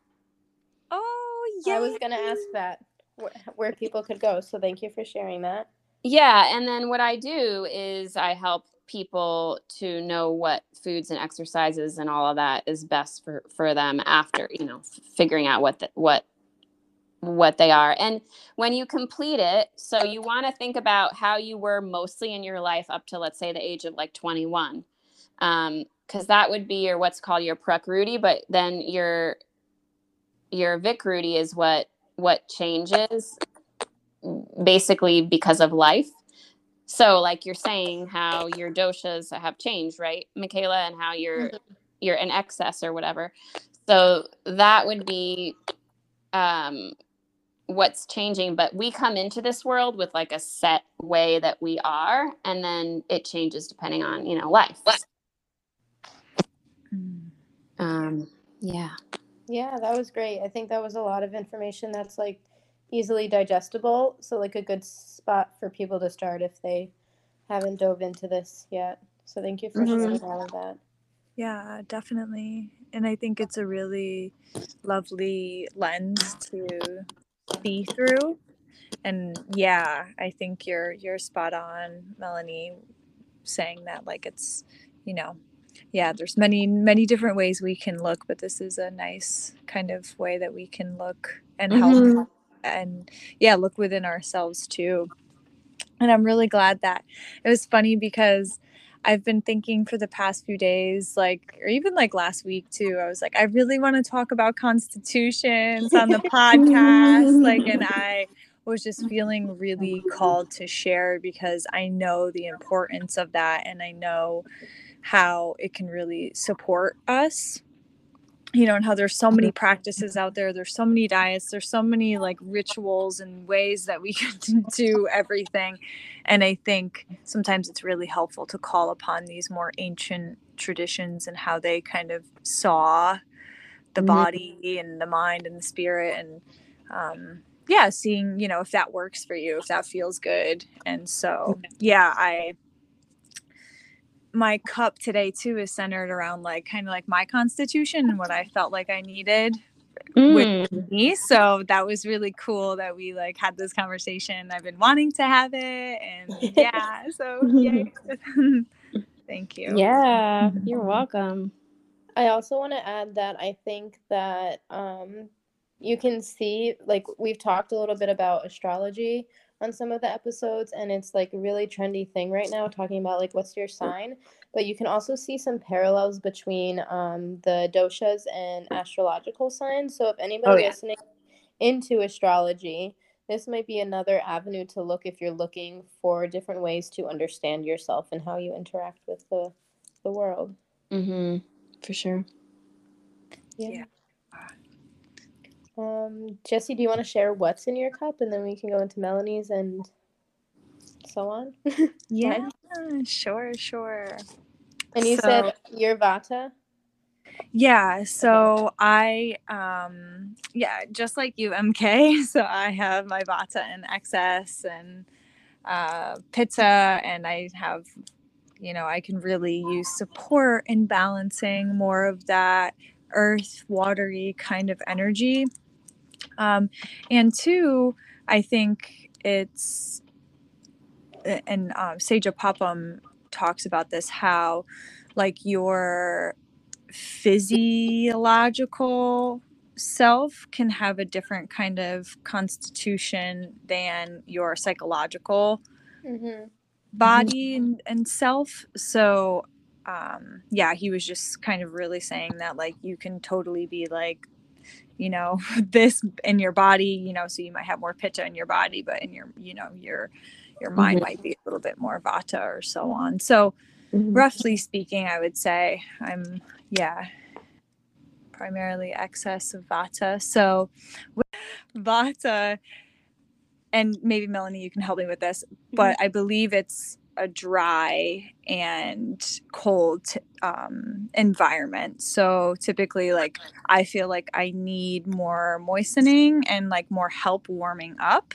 Speaker 2: Oh yeah.
Speaker 4: I was gonna ask that where, where people could go. So thank you for sharing that.
Speaker 3: Yeah, and then what I do is I help people to know what foods and exercises and all of that is best for for them after you know figuring out what the, what what they are. And when you complete it so you want to think about how you were mostly in your life up to let's say the age of like 21 um because that would be your what's called your prakriti but then your your vikruti is what what changes basically because of life. So like you're saying how your doshas have changed, right, Michaela, and how you're
Speaker 4: Mhm.
Speaker 3: you're in excess or whatever. So that would be um what's changing, but we come into this world with like a set way that we are and then it changes depending on, you know, life.
Speaker 2: Mm.
Speaker 3: Um yeah.
Speaker 4: Yeah, that was great. I think that was a lot of information that's like easily digestible. So like a good spot for people to start if they haven't dove into this yet. So thank you for
Speaker 3: Mhm.
Speaker 4: sharing all of that.
Speaker 2: Yeah, definitely. And I think it's a really lovely lens to see through. And yeah, I think you're you're spot on, Melanie, saying that like it's, you know, yeah, there's many many different ways we can look, but this is a nice kind of way that we can look and help
Speaker 3: Mhm.
Speaker 2: And yeah, look within ourselves too. And I'm really glad that it was funny because I've been thinking for the past few days, like, or even like last week too, I was like, I really want to talk about constitutions on the podcast. Like, and (laughs) I was just feeling really (laughs) called to share because I know the importance of that and I know how it can really support us you know and how there's so many practices out there there's so many diets there's so many like rituals and ways that we (laughs) can do everything. And i think sometimes it's really helpful to call upon these more ancient traditions and how they kind of saw the
Speaker 3: Mhm.
Speaker 2: body and the mind and the spirit and um yeah seeing you know if that works for you if that feels good. And so yeah i my cup today too is centered around like kind of like my constitution and what I felt like I needed
Speaker 3: Mm.
Speaker 2: with me. So that was really cool that we like had this conversation. I've been wanting to have it and (laughs) yeah, so. (laughs) (laughs) Thank you.
Speaker 3: Yeah, you're welcome.
Speaker 4: I also want to add that I think that um, you can see, like, we've talked a little bit about astrology on some of the episodes, and it's like a really trendy thing right now, talking about like what's your sign. But you can also see some parallels between um, the doshas and astrological signs. So if anybody
Speaker 3: Oh, yeah.
Speaker 4: listening into astrology, this might be another avenue to look if you're looking for different ways to understand yourself and how you interact with the the world.
Speaker 3: Mm-hmm. For sure.
Speaker 4: Yeah. Um, Jesse, do you want to share what's in your cup, and then we can go into Melanie's and so on? (laughs)
Speaker 2: Yeah, sure, sure.
Speaker 4: and you
Speaker 2: So-
Speaker 4: said your Vata.
Speaker 2: Yeah, so I um yeah, just like you MK, (laughs) so I have my Vata in excess and uh Pitta and I have you know, I can really use support in balancing more of that earth watery kind of energy. Um and two, I think it's and um, Sajah Popham talks about this how like your physiological self can have a different kind of constitution than your psychological
Speaker 4: Mm-hmm.
Speaker 2: body and, and self so um yeah he was just kind of really saying that like you can totally be like you know (laughs) this in your body you know so you might have more pitta in your body but in your you know your your mind
Speaker 3: Mhm.
Speaker 2: might be a little bit more vata or so on so
Speaker 3: Mm-hmm.
Speaker 2: roughly speaking i would say i'm yeah primarily excess of vata so with (laughs) vata and maybe melanie you can help me with this but i believe it's a dry and cold um, environment. So typically like i feel like i need more moistening and like more help warming up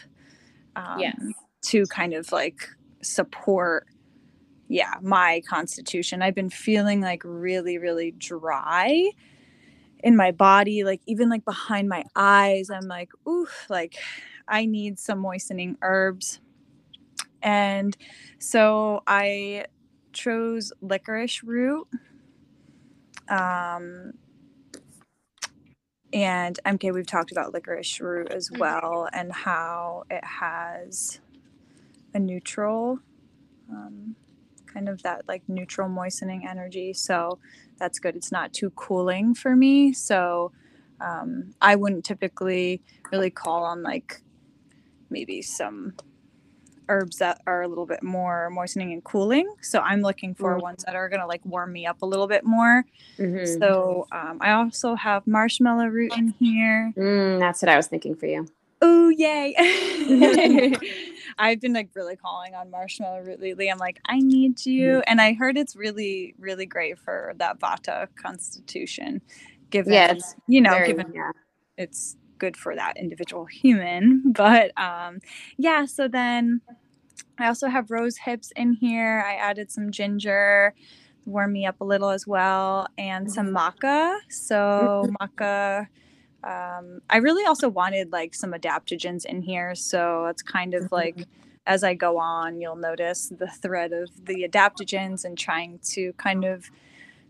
Speaker 2: um,
Speaker 4: Yes.
Speaker 2: to kind of like support yeah my constitution. I've been feeling like really really dry in my body like even like behind my eyes. I'm like ooh like i need some moistening herbs and so i chose licorice root um and mk we've talked about licorice root as well and how it has a neutral um, kind of that like neutral moistening energy so that's good. It's not too cooling for me so um, i wouldn't typically really call on like maybe some herbs that are a little bit more moistening and cooling so i'm looking for
Speaker 3: Mm.
Speaker 2: ones that are going to like warm me up a little bit more
Speaker 3: Mm-hmm.
Speaker 2: so um, i also have marshmallow root in here
Speaker 3: Mm, that's what I was thinking for you.
Speaker 2: Oh yay! (laughs) (laughs) I've been like really calling on marshmallow root lately. I'm like, I need you, and I heard it's really, really great for that Vata constitution. Given,
Speaker 3: it's
Speaker 2: you know,
Speaker 3: Very-
Speaker 2: given
Speaker 3: yeah.
Speaker 2: it's good for that individual human. (laughs) But um, yeah, so then I also have rose hips in here. I added some ginger, warm me up a little as well, and some maca. So maca. Um, I really also wanted like some adaptogens in here, so it's kind of like as I go on, you'll notice the thread of the adaptogens and trying to kind of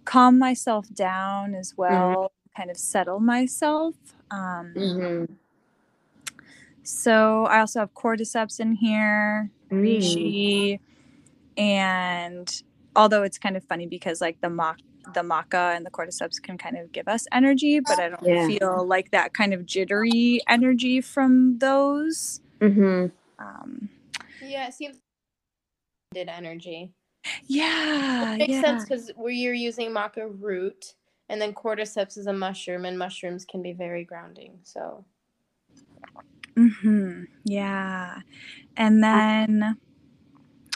Speaker 2: calm myself down as well, kind of settle myself. Um,
Speaker 3: Mhm.
Speaker 2: so I also have cordyceps in here,
Speaker 3: Mm.
Speaker 2: reishi, and although it's kind of funny because like the maca, the maca and the cordyceps can kind of give us energy, but I don't
Speaker 3: Yeah.
Speaker 2: feel like that kind of jittery energy from those.
Speaker 3: Mhm.
Speaker 2: Um,
Speaker 4: Yeah, it seems did energy.
Speaker 2: yeah,
Speaker 4: It makes
Speaker 2: yeah.
Speaker 4: sense because where you're using maca root, and then cordyceps is a mushroom, and mushrooms can be very grounding. So
Speaker 2: Mm-hmm. Yeah. And then,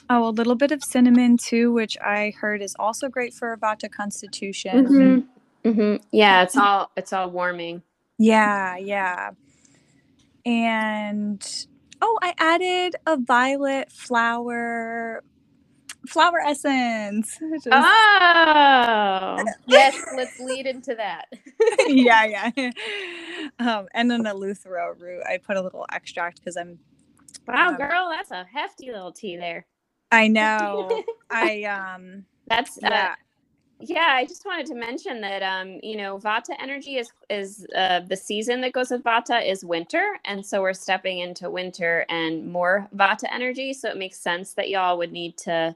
Speaker 2: oh, a little bit of cinnamon too, which I heard is also great for a Vata constitution.
Speaker 3: Mhm. Mhm. Yeah, it's all it's all warming.
Speaker 2: Yeah, yeah. And oh, I added a violet flower flower essence. (laughs) which is-
Speaker 3: Oh. (laughs)
Speaker 4: yes, let's lead into that. (laughs)
Speaker 2: yeah, yeah. Um, and then the Eleuthero root. I put a little extract because I'm
Speaker 3: Wow,
Speaker 2: Um,
Speaker 3: girl, that's a hefty little tea there.
Speaker 2: I know. I um
Speaker 3: That's uh,
Speaker 2: yeah.
Speaker 3: yeah i just wanted to mention that um you know vata energy is is uh, the season that goes with vata is winter and so we're stepping into winter and more vata energy so it makes sense that y'all would need to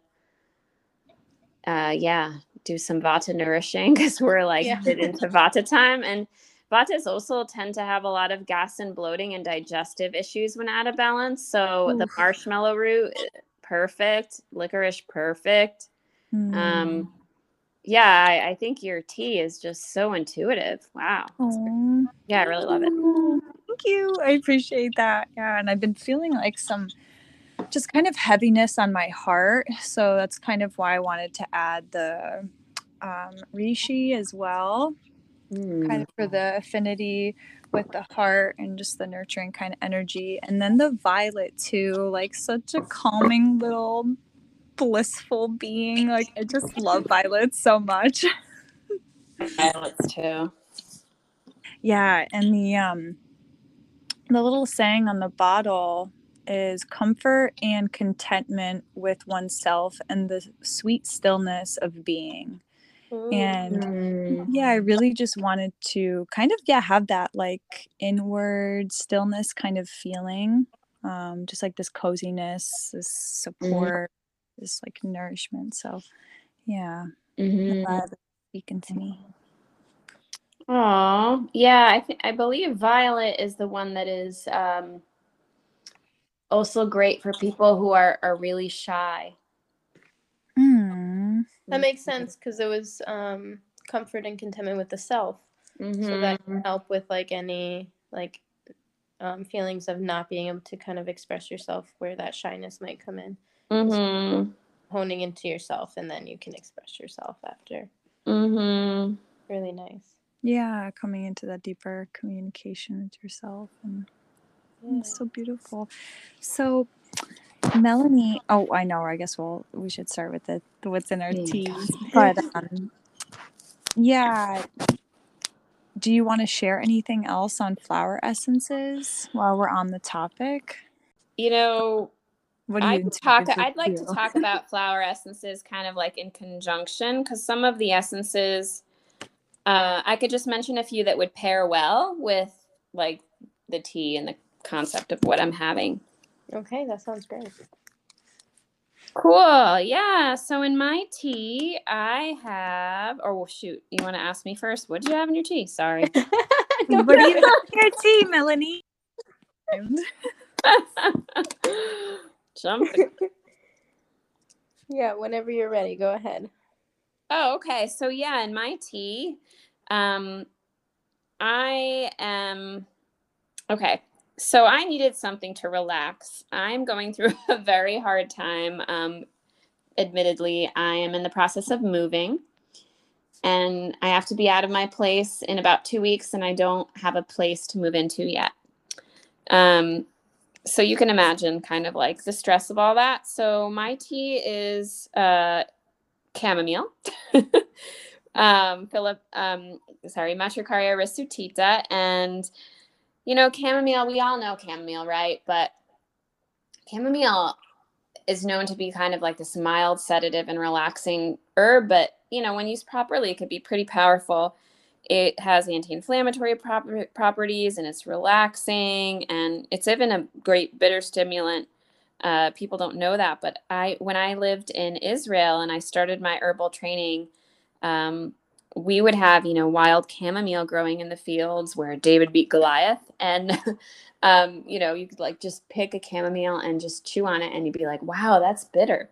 Speaker 3: uh yeah do some vata nourishing (laughs) because we're like
Speaker 4: Yeah.
Speaker 3: into vata time and Vatas also tend to have a lot of gas and bloating and digestive issues when out of balance. So the marshmallow root, eh, perfect. Licorice, perfect.
Speaker 2: Mm.
Speaker 3: Um, yeah, I, I think your tea is just so intuitive. Wow. Yeah, I really love it.
Speaker 2: Thank you. I appreciate that. Yeah, and I've been feeling like some just kind of heaviness on my heart. So that's kind of why I wanted to add the um, reishi as well, kind of for the affinity with the heart and just the nurturing kind of energy. And then the violet too, like such a calming little blissful being. Like I just love violets so much. (laughs)
Speaker 3: Violets too.
Speaker 2: Yeah, and the um the little saying on the bottle is comfort and contentment with oneself and the sweet stillness of being. And
Speaker 3: Mm.
Speaker 2: yeah, I really just wanted to kind of yeah, have that like inward stillness kind of feeling. Um just like this coziness, this support, this like nourishment. So yeah,
Speaker 3: Mhm.
Speaker 2: glad speaking to me.
Speaker 3: Oh, yeah. I think I believe violet is the one that is um, also great for people who are are really shy.
Speaker 2: Mm.
Speaker 4: That makes sense because it was um, comfort and contentment with the self. So that can help with like any like um, feelings of not being able to kind of express yourself where that shyness might come in.
Speaker 3: Mhm.
Speaker 4: Honing into yourself and then you can express yourself after.
Speaker 3: Mm-hmm.
Speaker 4: Really nice.
Speaker 2: Yeah, coming into that deeper communication with yourself and
Speaker 4: Yeah.
Speaker 2: It's so beautiful. So Melanie, oh, I know. I guess we'll we should start with the, the what's in our
Speaker 3: Yeah.
Speaker 2: teas. (laughs) But um, yeah, do you want to share anything else on flower essences while we're on the topic?
Speaker 3: You know,
Speaker 2: What do you
Speaker 3: I could talk.
Speaker 2: intuitively
Speaker 3: I'd like to talk about flower essences, kind of like in conjunction, because some of the essences, uh, I could just mention a few that would pair well with like the tea and the concept of what I'm having.
Speaker 4: Okay, that sounds great.
Speaker 3: Cool. Yeah. So in my tea, I have. Or well, shoot, you want to ask me first? What did you have in your tea? Sorry. (laughs) (laughs)
Speaker 2: What do you have in your tea, Melanie? (laughs)
Speaker 3: Jump.
Speaker 4: yeah, whenever you're ready, go ahead.
Speaker 3: Oh, okay. So yeah, in my tea, um, I am okay. So I needed something to relax. I'm going through (laughs) a very hard time. Um, admittedly, I am in the process of moving, and I have to be out of my place in about two weeks, and I don't have a place to move into yet. Um, so you can imagine kind of like the stress of all that. So my tea is uh, chamomile. (laughs) um, Philip, um, sorry, Matricaria recutita. And, you know, chamomile, we all know chamomile, right? But chamomile is known to be kind of like this mild sedative and relaxing herb. But, you know, when used properly, it could be pretty powerful. It has anti inflammatory prop- properties and it's relaxing and it's even a great bitter stimulant uh, people don't know that, but I when I lived in Israel and I started my herbal training, um, we would have you know wild chamomile growing in the fields where David beat Goliath, and (laughs) um, you know you could like just pick a chamomile and just chew on it, and you'd be like, wow, that's bitter.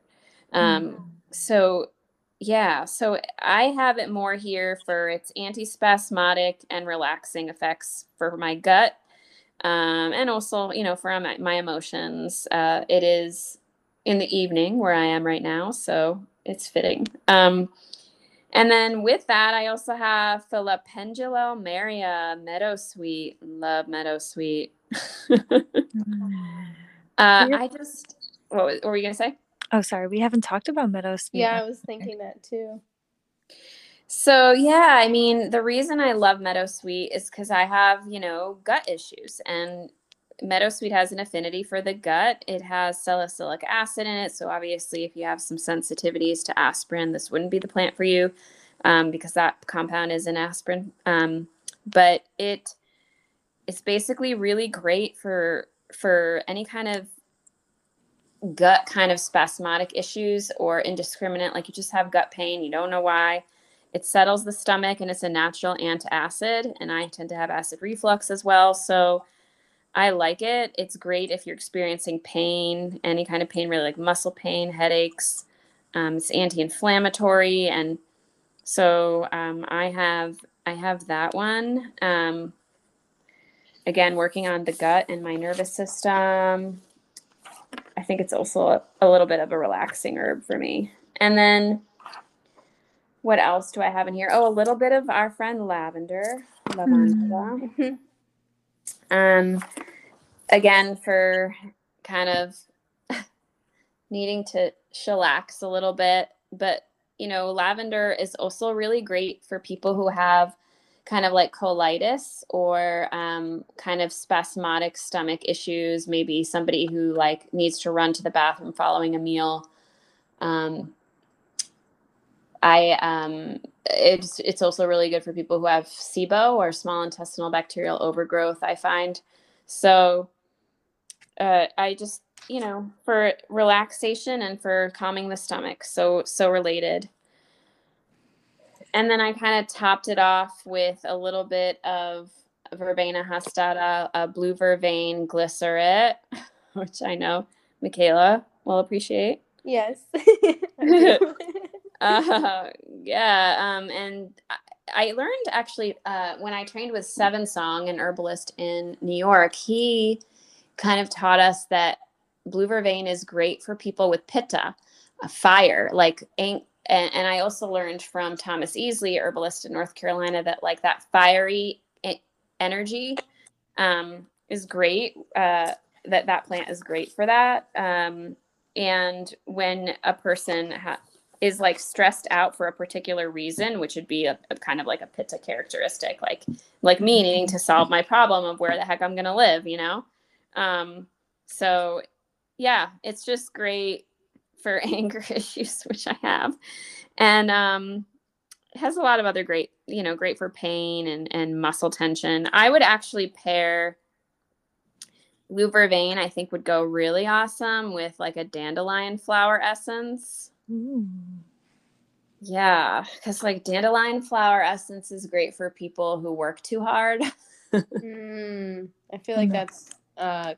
Speaker 3: Um, So yeah, so I have it more here for its antispasmodic and relaxing effects for my gut um, and also you know for my, my emotions. Uh, it is in the evening where i am right now so it's fitting. Um, and then with that i also have Filipendula ulmaria meadow sweet love meadow sweet uh, i just what, was, what were you gonna say
Speaker 2: Oh, sorry, we haven't talked about meadow sweet.
Speaker 4: Yeah, I was thinking that too.
Speaker 3: So yeah, I mean, the reason I love Meadow Meadowsweet is because I have, you know, gut issues, and Meadowsweet has an affinity for the gut. It has salicylic acid in it, so obviously, if you have some sensitivities to aspirin, this wouldn't be the plant for you, um, because that compound is in aspirin. Um, but it, it's basically really great for for any kind of gut kind of spasmodic issues or indiscriminate, like you just have gut pain, you don't know why it settles the stomach and it's a natural antacid. And I tend to have acid reflux as well. So I like it. It's great if you're experiencing pain, any kind of pain, really like muscle pain, headaches. Um, it's anti-inflammatory, and so um, I have I have that one. Um, again, working on the gut and my nervous system. I think it's also a, a little bit of a relaxing herb for me. And then what else do I have in here? Oh, a little bit of our friend lavender. Lavanda.
Speaker 4: Mhm. (laughs)
Speaker 3: Um, again, for kind of needing to chillax a little bit, but you know, lavender is also really great for people who have kind of like colitis or um, kind of spasmodic stomach issues. Maybe somebody who like needs to run to the bathroom following a meal. Um, I um, it's it's also really good for people who have SIBO or small intestinal bacterial overgrowth. I find so. Uh, I just you know for relaxation and for calming the stomach. So so related. And then I kind of topped it off with a little bit of verbena hastata, a blue vervain glycerin, (laughs) which I know Michaela will appreciate.
Speaker 4: Yes. (laughs) (laughs)
Speaker 3: Uh, (laughs) yeah, um, and I- I learned actually uh, when I trained with 7Song, an herbalist in New York. He kind of taught us that blue vervain is great for people with pitta, a fire, like and, and I also learned from Thomas Easley, herbalist in North Carolina, that like that fiery energy um, is great. Uh, that that plant is great for that. Um, and when a person ha- is like stressed out for a particular reason, which would be a, a kind of like a pitta characteristic, like like me needing to solve my problem of where the heck I'm gonna live, you know. Um, so yeah, it's just great for (laughs) anger (laughs) issues, which I have, and um, has a lot of other great, you know, great for pain and and muscle tension. I would actually pair blue vervain. I think would go really awesome with like a dandelion flower essence.
Speaker 2: Ooh.
Speaker 3: Yeah, because like dandelion flower essence is great for people who work too hard. (laughs)
Speaker 4: Mm, I feel like
Speaker 2: Mhm.
Speaker 4: that's uh,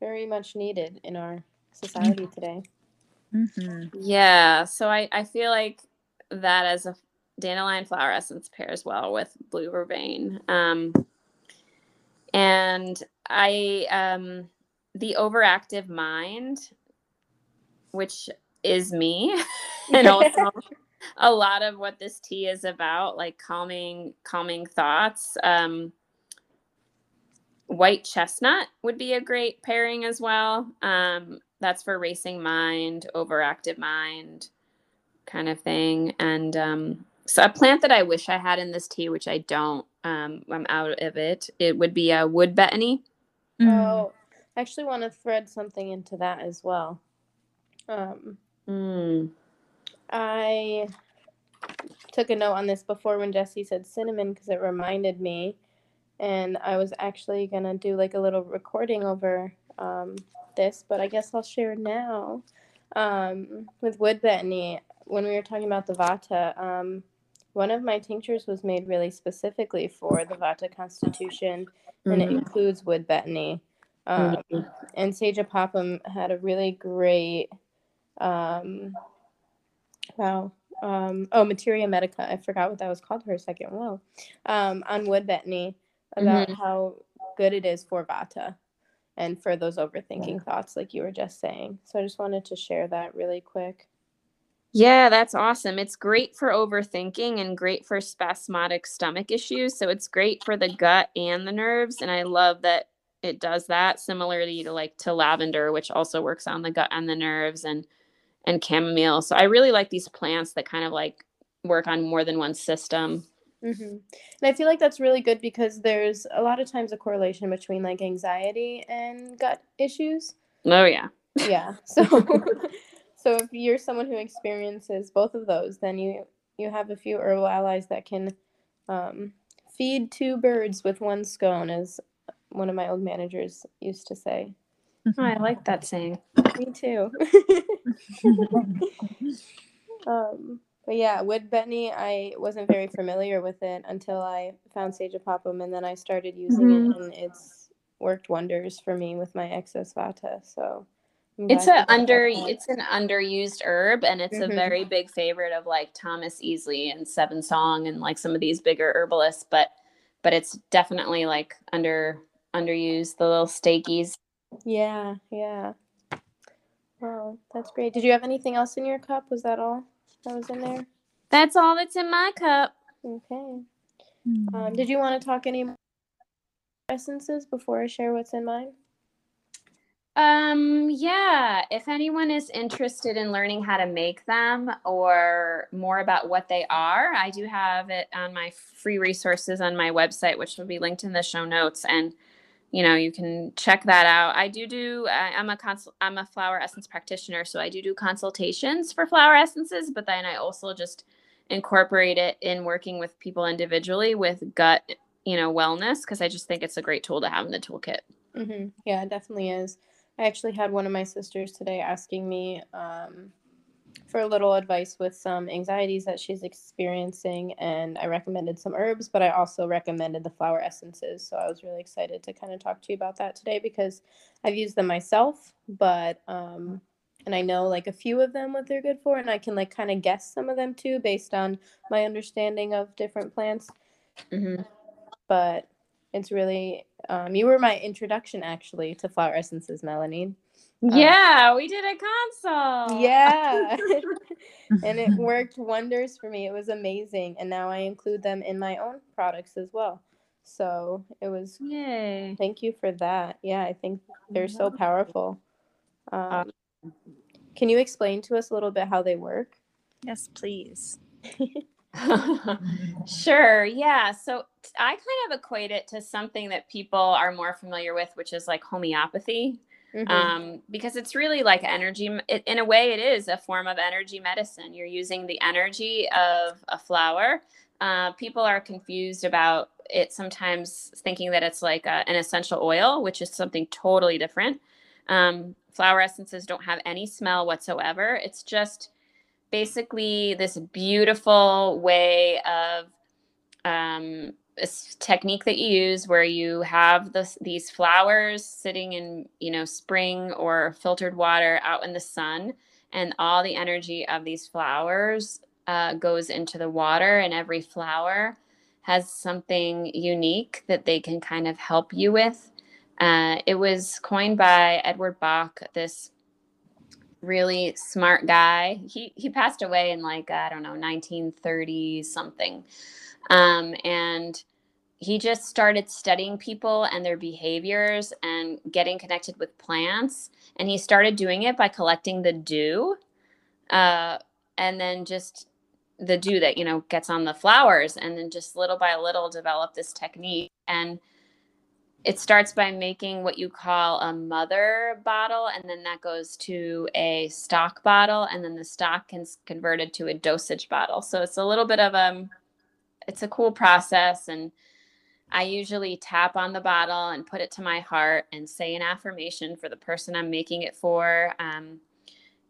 Speaker 4: very much needed in our society today.
Speaker 2: Mhm.
Speaker 3: Yeah, so I, I feel like that as a dandelion flower essence pairs well with blue vervain. Um, and I um, the overactive mind, which is me, (laughs) and also (laughs) a lot of what this tea is about, like calming calming thoughts. Um, white chestnut would be a great pairing as well. Um, that's for racing mind, overactive mind, kind of thing. And um, so a plant that I wish I had in this tea, which I don't, um, I'm out of it. It would be a wood betony.
Speaker 2: Mm.
Speaker 4: Oh, I actually want to thread something into that as well. Um,
Speaker 3: Mm.
Speaker 4: I took a note on this before when Jesse said cinnamon because it reminded me, and I was actually gonna do like a little recording over um, this, but I guess I'll share now. Um, with wood betony, when we were talking about the vata, um, one of my tinctures was made really specifically for the vata constitution, and it
Speaker 3: Mhm.
Speaker 4: includes wood betony. Um,
Speaker 3: Mhm.
Speaker 4: and Sajah Popham had a really great um wow um oh materia medica i forgot what that was called for a second Wow. um on wood betony about how good it is for vata and for those overthinking thoughts like you were just saying so i just wanted to share that really quick
Speaker 3: Yeah, that's awesome. It's great for overthinking and great for spasmodic stomach issues. So it's great for the gut and the nerves. And I love that it does that similarly to like to lavender, which also works on the gut and the nerves and and chamomile. So I really like these plants that kind of like work on more than one system.
Speaker 4: hmm and i feel like that's really good because there's a lot of times a correlation between like anxiety and gut issues
Speaker 3: Oh yeah.
Speaker 4: yeah (laughs) so so if you're someone who experiences both of those then you you have a few herbal allies that can um, feed two birds with one scone as one of my old managers used to say
Speaker 3: Oh, I like that saying.
Speaker 4: me too (laughs) um, But yeah, wood betony, I wasn't very familiar with it until I found Sajah Popham and then I started using
Speaker 3: Mhm.
Speaker 4: it and it's worked wonders for me with my excess vata. So
Speaker 3: It's a under it's an underused herb and it's
Speaker 4: Mhm.
Speaker 3: a very big favorite of like Thomas Easley and 7Song and like some of these bigger herbalists, but but it's definitely like under underused, the little steakies.
Speaker 4: Yeah, yeah. Wow, that's great. Did you have anything else in your cup? Was that all that was in there?
Speaker 3: That's all that's in my cup.
Speaker 4: Okay.
Speaker 2: Mm.
Speaker 4: Um, did you want to talk any more essences before I share what's in mine?
Speaker 3: Um, yeah, if anyone is interested in learning how to make them or more about what they are, I do have it on my free resources on my website, which will be linked in the show notes. And you know, you can check that out. I do do. I'm a consul, I'm a flower essence practitioner, so I do do consultations for flower essences. But then I also just incorporate it in working with people individually with gut, you know, wellness because I just think it's a great tool to have in the toolkit.
Speaker 4: Mm-hmm. Yeah, it definitely is. I actually had one of my sisters today asking me um, for a little advice with some anxieties that she's experiencing, and I recommended some herbs, but I also recommended the flower essences. So I was really excited to kind of talk to you about that today because I've used them myself, but um, and I know like a few of them what they're good for, and I can like kind of guess some of them too based on my understanding of different plants.
Speaker 3: Mm-hmm.
Speaker 4: But it's really um, you were my introduction actually to flower essences, Melanie.
Speaker 3: Yeah, we did a consult.
Speaker 4: Yeah. (laughs) and it (laughs) worked wonders for me. It was amazing. And now I include them in my own products as well. So it was,
Speaker 3: Yay.
Speaker 4: thank you for that. Yeah, I think they're so powerful. Um, can you explain to us a little bit how they work?
Speaker 2: Yes, please. (laughs)
Speaker 3: sure. Yeah. So I kind of equate it to something that people are more familiar with, which is like homeopathy.
Speaker 4: Mhm.
Speaker 3: um, because it's really like energy. It, in a way, it is a form of energy medicine. You're using the energy of a flower. Uh, people are confused about it sometimes, thinking that it's like a, an essential oil, which is something totally different. Um, flower essences don't have any smell whatsoever. It's just basically this beautiful way of um, technique that you use where you have this, these flowers sitting in you know spring or filtered water out in the sun and all the energy of these flowers uh, goes into the water and every flower has something unique that they can kind of help you with. Uh, it was coined by edward bach this really smart guy. He he passed away in like i don't know 1930 something. Um, and he just started studying people and their behaviors and getting connected with plants. And he started doing it by collecting the dew, uh, and then just the dew that you know gets on the flowers, and then just little by little develop this technique. And it starts by making what you call a mother bottle, and then that goes to a stock bottle, and then the stock is converted to a dosage bottle. So it's a little bit of a it's a cool process and I usually tap on the bottle and put it to my heart and say an affirmation for the person I'm making it for. Um,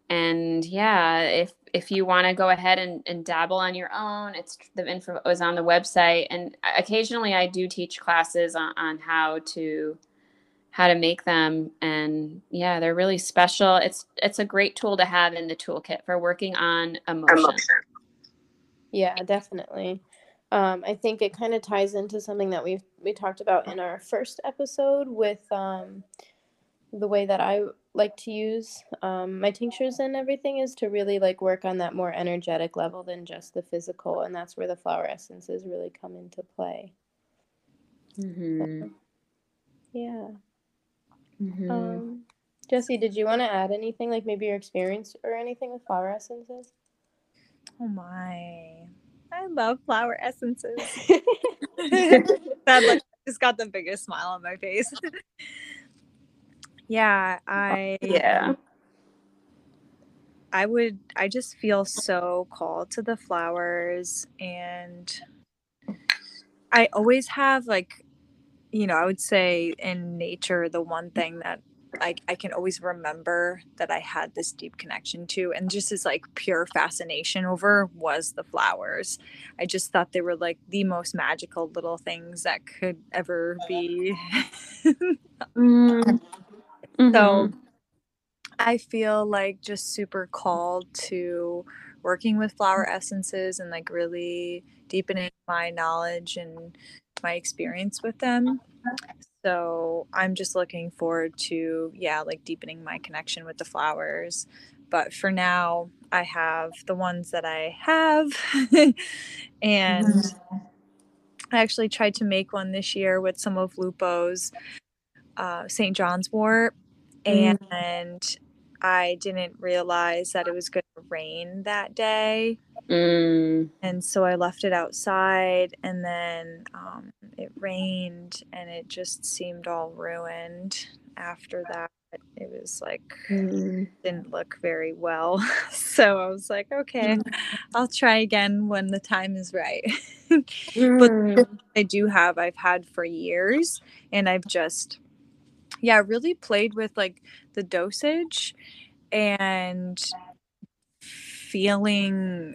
Speaker 3: and yeah, if if you want to go ahead and, and dabble on your own, it's the info is on the website. And occasionally I do teach classes on, on how to how to make them. And yeah, they're really special. It's it's a great tool to have in the toolkit for working on emotion.
Speaker 4: Yeah, definitely. Um, I think it kind of ties into something that we we talked about in our first episode with um, the way that I like to use um, my tinctures and everything is to really like work on that more energetic level than just the physical, and that's where the flower essences really come into play.
Speaker 3: Mhm.
Speaker 4: Yeah.
Speaker 3: Mhm.
Speaker 4: Um, Jesse, did you want to add anything, like maybe your experience or anything with flower essences?
Speaker 2: Oh my. I love flower essences. (laughs) that look just got the biggest smile on my face. yeah, I
Speaker 3: yeah.
Speaker 2: I would I just feel so called to the flowers and I always have like you know, I would say in nature the one thing that I, I can always remember that I had this deep connection to and just this like pure fascination over was the flowers. I just thought they were like the most magical little things that could ever be. (laughs)
Speaker 3: Mm.
Speaker 2: So
Speaker 3: Mhm.
Speaker 2: I feel like just super called to working with flower essences and like really deepening my knowledge and my experience with them. So I'm just looking forward to, yeah, like deepening my connection with the flowers. But for now, I have the ones that I have. (laughs) and I actually tried to make one this year with some of Lupo's uh, St. John's wort.
Speaker 3: Mm.
Speaker 2: And I didn't realize that it was going to rain that day
Speaker 3: Mm.
Speaker 2: and so I left it outside, and then um, it rained, and it just seemed all ruined after that. It was like
Speaker 3: Mm.
Speaker 2: didn't look very well, (laughs) so I was like, okay, I'll try again when the time is right. (laughs)
Speaker 3: Mm.
Speaker 2: I do have, I've had for years, and I've just, yeah, really played with like the dosage and feeling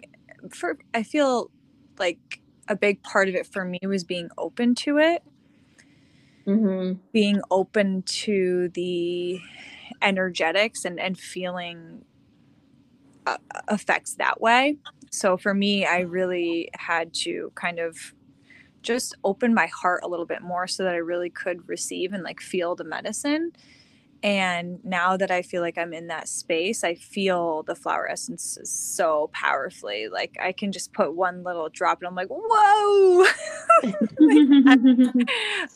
Speaker 2: for I feel like a big part of it for me was being open to it,
Speaker 3: Mhm.
Speaker 2: being open to the energetics and and feeling uh, effects that way. So for me, I really had to kind of just opened my heart a little bit more so that I really could receive and like feel the medicine. And now that I feel like I'm in that space, I feel the flower essences so powerfully. Like I can just put one little drop and I'm like, whoa. (laughs) (laughs)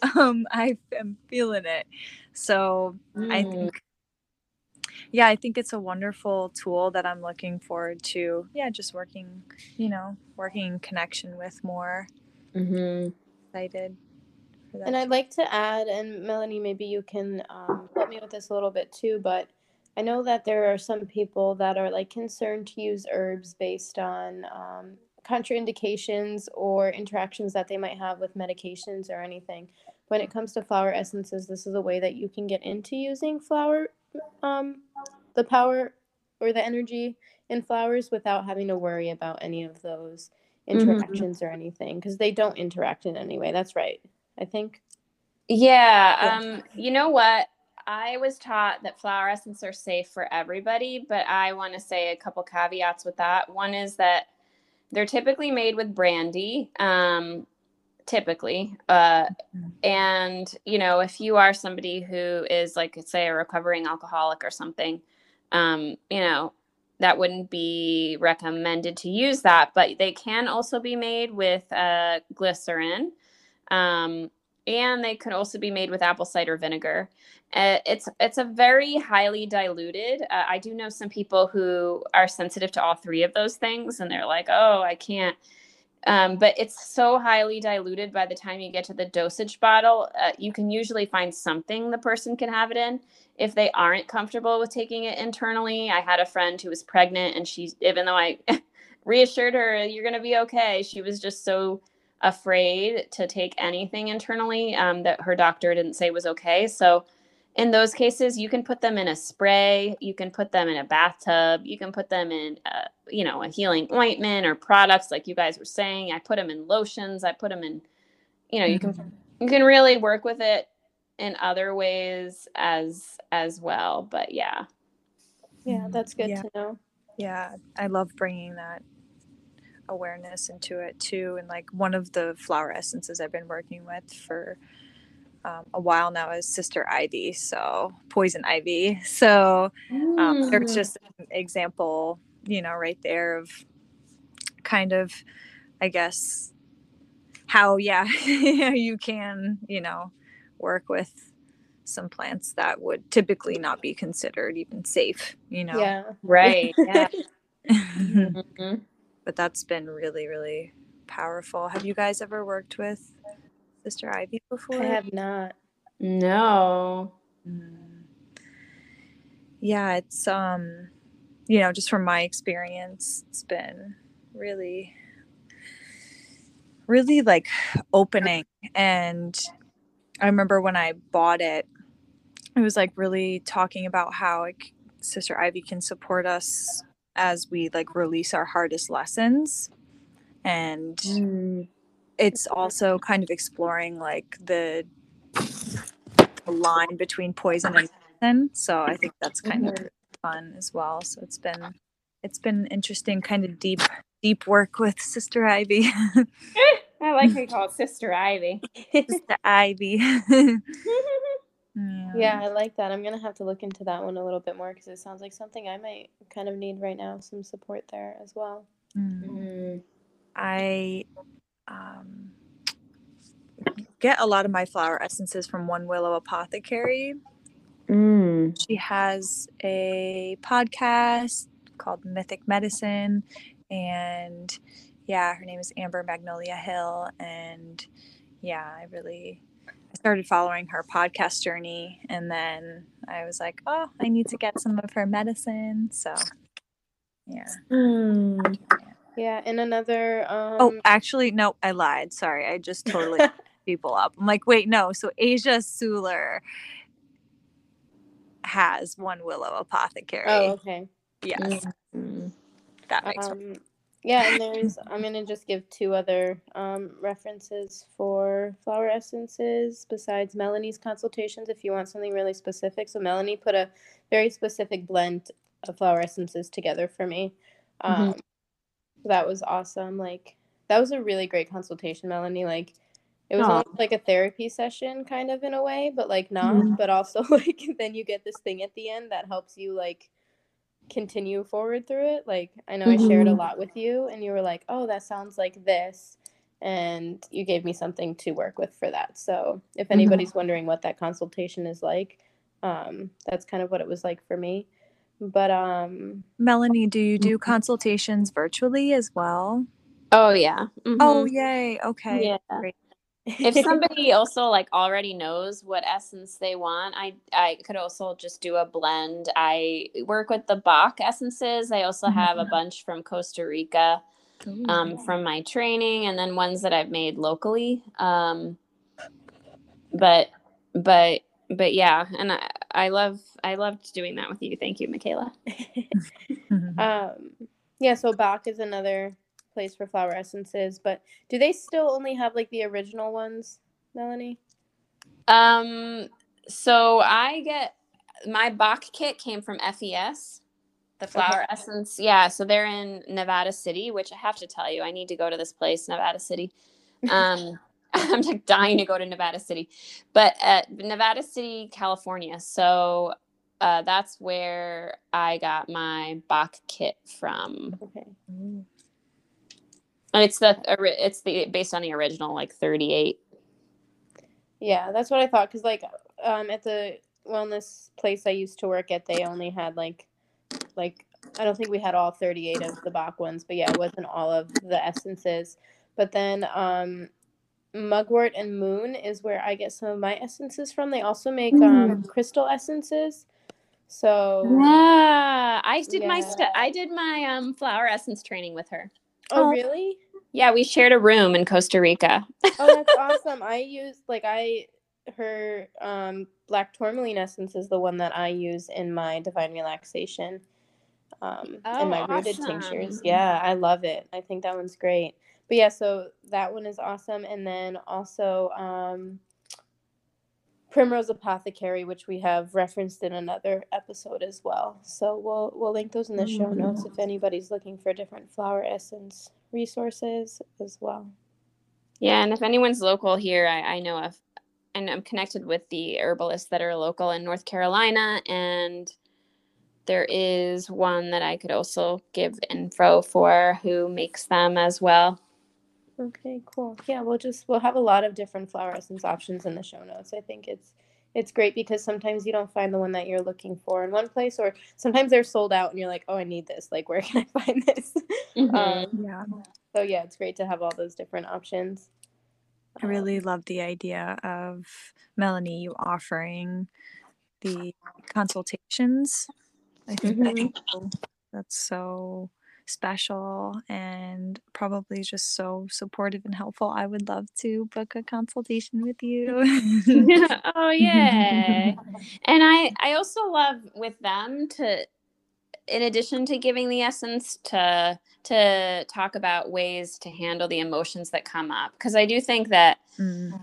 Speaker 2: (laughs) um, I am feeling it. So I
Speaker 3: Mm.
Speaker 2: think yeah, I think it's a wonderful tool that I'm looking forward to. Yeah, just working, you know, working in connection with more.
Speaker 3: Mhm.
Speaker 2: Excited for.
Speaker 4: And I'd like to add, and Melanie, maybe you can um, help me with this a little bit too, but I know that there are some people that are like concerned to use herbs based on um, contraindications or interactions that they might have with medications or anything. When it comes to flower essences, this is a way that you can get into using flower, um, the power or the energy in flowers without having to worry about any of those
Speaker 3: Mhm.
Speaker 4: interactions or anything because they don't interact in any way. That's right. I think.
Speaker 3: Yeah,
Speaker 4: Yeah.
Speaker 3: um, you know what? I was taught that flower essence are safe for everybody, but I want to say a couple caveats with that. One is that they're typically made with brandy, um, typically. Uh,
Speaker 2: Mhm.
Speaker 3: and, you know, if you are somebody who is, like, say, a recovering alcoholic or something, um, you know, that wouldn't be recommended to use that, but they can also be made with uh, glycerin. Um, and they could also be made with apple cider vinegar. Uh, it's it's a very highly diluted. Uh, I do know some people who are sensitive to all three of those things, and they're like, "Oh, I can't." Um, but it's so highly diluted by the time you get to the dosage bottle. Uh, you can usually find something the person can have it in if they aren't comfortable with taking it internally. I had a friend who was pregnant, and she, even though I (laughs) reassured her, "You're going to be okay," she was just so afraid to take anything internally um, that her doctor didn't say was okay. So, in those cases, you can put them in a spray, you can put them in a bathtub, you can put them in, uh, you know, a healing ointment or products like you guys were saying. I put them in lotions. I put them in, you know, you can you can really work with it in other ways as as well. But yeah,
Speaker 4: Yeah, that's good
Speaker 2: Yeah.
Speaker 4: to know.
Speaker 2: yeah i love bringing that awareness into it too and like one of the flower essences i've been working with for um, a while now is sister ivy so poison ivy (laughs) so um, there's
Speaker 3: Mm.
Speaker 2: just an example you know right there of kind of i guess how yeah (laughs) you can you know work with some plants that would typically not be considered even safe you know
Speaker 4: Yeah.
Speaker 3: right. Yeah. (laughs) Mhm.
Speaker 2: but that's been really really powerful have you guys ever worked with sister ivy before
Speaker 4: I have not.
Speaker 3: No.
Speaker 2: Mm. yeah it's um you know just from my experience it's been really really like opening and i remember when i bought it it was like really talking about how like Sister Ivy can support us as we like release our hardest lessons and
Speaker 3: Mm.
Speaker 2: It's also kind of exploring like the, the line between poison and medicine so i think that's kind of fun as well so it's been it's been interesting kind of deep deep work with sister ivy (laughs)
Speaker 3: I like how you (laughs) call it Sister Ivy. (laughs)
Speaker 2: sister ivy
Speaker 4: Yeah, I like that. I'm gonna have to look into that one a little bit more because it sounds like something I might kind of need right now. Some support there as well.
Speaker 2: Mm.
Speaker 3: Mm.
Speaker 2: I um, get a lot of my flower essences from One Willow Apothecary.
Speaker 3: Mm.
Speaker 2: She has a podcast called Mythic Medicine, and yeah, her name is Amber Magnolia Hill, and yeah, I really I started following her podcast journey, and then I was like, oh, I need to get some of her medicine, so yeah.
Speaker 3: Mm.
Speaker 4: Yeah, and another. Um,
Speaker 2: Oh, actually, no, I lied. Sorry, I just totally (laughs) people up. I'm like, wait, no. So Asia Suler has one Willow Apothecary.
Speaker 4: oh, okay.
Speaker 2: yes,
Speaker 3: Mm.
Speaker 2: that makes sense.
Speaker 4: Um, yeah, and there's. (laughs) I'm gonna just give two other um, references for flower essences besides Melanie's consultations. If you want something really specific, so Melanie put a very specific blend of flower essences together for me. Um, That was awesome. Like that was a really great consultation, Melanie. Like it was almost like a therapy session, kind of in a way, but like not. But also (laughs) like then you get this thing at the end that helps you like continue forward through it. Like I know I shared a
Speaker 3: Mhm.
Speaker 4: lot with you, and you were like, "Oh, that sounds like this," and you gave me something to work with for that. So if anybody's wondering what that consultation is like, um, that's kind of what it was like for me. But um,
Speaker 2: Melanie, do you do consultations virtually as well?
Speaker 3: Oh yeah.
Speaker 2: Oh,
Speaker 3: Mhm.
Speaker 2: yay. Okay.
Speaker 3: Yeah.
Speaker 2: Great.
Speaker 3: if (laughs) somebody also like already knows what essence they want, I I could also just do a blend. I work with the Bach essences. I also have a bunch from Costa Rica um, from my training, and then ones that I've made locally. Um, but but but yeah, and I I love I loved doing that with you. Thank you, Michaela. (laughs)
Speaker 4: Um, yeah, so Bach is another place for flower essences, but do they still only have like the original ones, Melanie?
Speaker 3: Um, so I get my Bach kit came from FES, the flower essence. Yeah, so they're in Nevada City, which I have to tell you, I need to go to this place, Nevada City. Um, (laughs) I'm like dying to go to Nevada City, but at Nevada City, California. So uh, that's where I got my Bach kit from.
Speaker 4: Okay.
Speaker 3: And It's the it's the based on the original, like 38.
Speaker 4: Yeah, that's what I thought. Cause like, um, at the wellness place I used to work at, they only had like, like I don't think we had all thirty-eight of the Bach ones, but yeah, it wasn't all of the essences. But then, um, Mugwort and Moon is where I get some of my essences from. They also make um crystal essences. So,
Speaker 3: Yeah, I did my st- I did my um flower essence training with her.
Speaker 4: oh
Speaker 2: Oh.
Speaker 4: really?
Speaker 3: Yeah, we shared a room in Costa Rica.
Speaker 4: Oh, that's (laughs) awesome. I used like I her um black tourmaline essence is the one that I use in my divine relaxation. Um
Speaker 3: Oh,
Speaker 4: and my rooted tinctures. Yeah, I love it. I think that one's great. But yeah, so that one is awesome. And then also um Primrose Apothecary, which we have referenced in another episode as well. So we'll we'll link those in the show notes if anybody's looking for different flower essence resources as well.
Speaker 3: Yeah, and if anyone's local here, I, I know of, and I'm connected with the herbalists that are local in North Carolina, and there is one that I could also give info for who makes them as well.
Speaker 4: Okay, cool. Yeah, we'll just we'll have a lot of different flower essence options in the show notes. I think it's it's great because sometimes you don't find the one that you're looking for in one place, or sometimes they're sold out and you're like, oh, I need this. Like, where (laughs) can I find this?
Speaker 3: Mhm.
Speaker 4: Um,
Speaker 2: Yeah.
Speaker 4: so yeah, it's great to have all those different options.
Speaker 2: I really love the idea of Melanie you offering the consultations. I think that's, so, that's so special and probably just so supportive and helpful. I would love to book a consultation with you. (laughs) (laughs)
Speaker 3: oh yeah. and I I also love with them to in addition to giving the essence to to talk about ways to handle the emotions that come up because I do think that mm.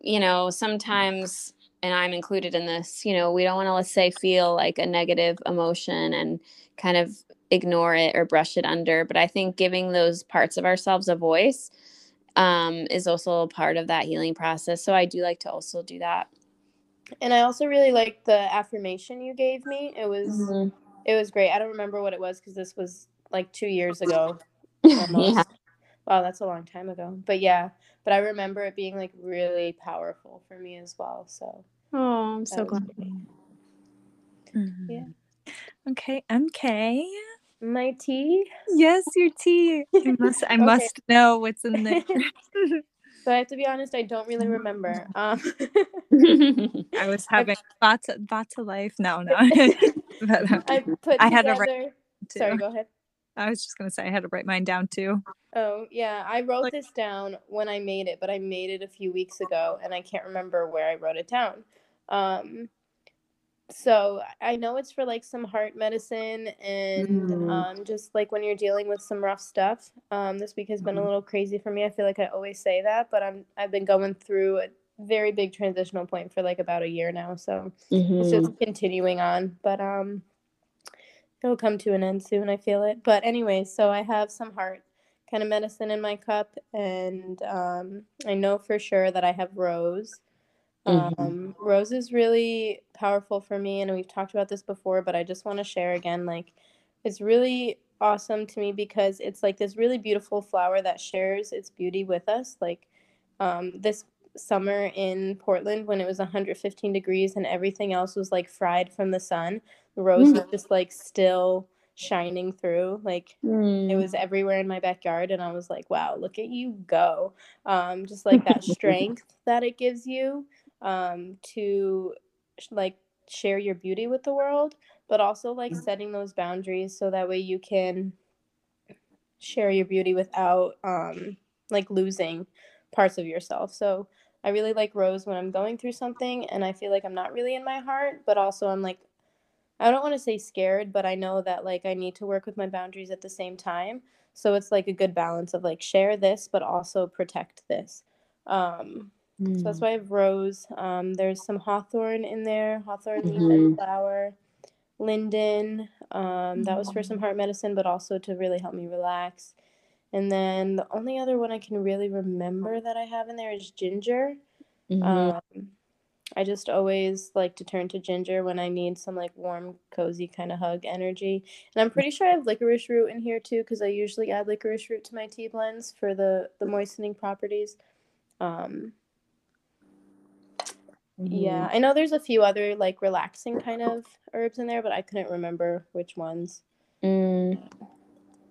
Speaker 3: you know sometimes and I'm included in this, you know, we don't want to let's say feel like a negative emotion and kind of ignore it or brush it under. But I think giving those parts of ourselves a voice um, is also a part of that healing process. So I do like to also do that.
Speaker 4: And I also really like the affirmation you gave me. It was mm-hmm. it was great. I don't remember what it was because this was like two years ago. (laughs) yeah. Wow, that's a long time ago. But yeah, but I remember it being like really powerful for me as well. So
Speaker 3: Oh, I'm so glad.
Speaker 2: Mm-hmm. Yeah. Okay, MK.
Speaker 4: My tea?
Speaker 2: Yes, your tea. (laughs) I must I okay. must know what's in there. (laughs)
Speaker 4: so I have to be honest, I don't really remember. (laughs) Um,
Speaker 2: I was having vata vata life. No, no.
Speaker 4: but, uh, I put I had to write. Sorry, go ahead.
Speaker 2: I was just gonna say I had to write mine down too.
Speaker 4: Oh yeah, I wrote like, this down when I made it, but I made it a few weeks ago, and I can't remember where I wrote it down. Um, so I know it's for like some heart medicine and mm. um, just like when you're dealing with some rough stuff. Um, this week has been a mm-hmm. little crazy for me. I feel like I always say that, but I'm I've been going through a very big transitional point for like about a year now. So mm-hmm. it's just continuing on, but um, it'll come to an end soon. I feel it. But anyway, so I have some heart kind of medicine in my cup, and um, I know for sure that I have rose. Mm-hmm. Um, rose is really powerful for me, and we've talked about this before, but I just want to share again. Like, it's really awesome to me because it's like this really beautiful flower that shares its beauty with us. Like, um, this summer in Portland when it was 115 degrees and everything else was like fried from the sun, the rose mm-hmm. was just like still shining through. Like, mm. it was everywhere in my backyard, and I was like, wow, look at you go. Um, just like that (laughs) strength that it gives you um, to like share your beauty with the world, but also like mm. setting those boundaries so that way you can share your beauty without um, like losing parts of yourself. So I really like Rose when I'm going through something and I feel like I'm not really in my heart, but also I'm like I don't want to say scared, but I know that like I need to work with my boundaries at the same time. So it's like a good balance of like share this but also protect this. Um Mm. So that's mm. why I have rose. Um, there's some hawthorn in there, hawthorn mm-hmm. leaf and mm-hmm. flower, linden. Um, that was for some mm. heart medicine, but also to really help me relax. And then the only other one I can really remember that I have in there is ginger. Mm-hmm. Um, I just always like to turn to ginger when I need some like warm, cozy kind of hug energy. And I'm pretty sure I have licorice root in here too, because I usually add licorice root to my tea blends for the the moistening properties. Um, yeah, mm-hmm. I know there's a few other like relaxing kind of herbs in there, but I couldn't remember which ones. Mm.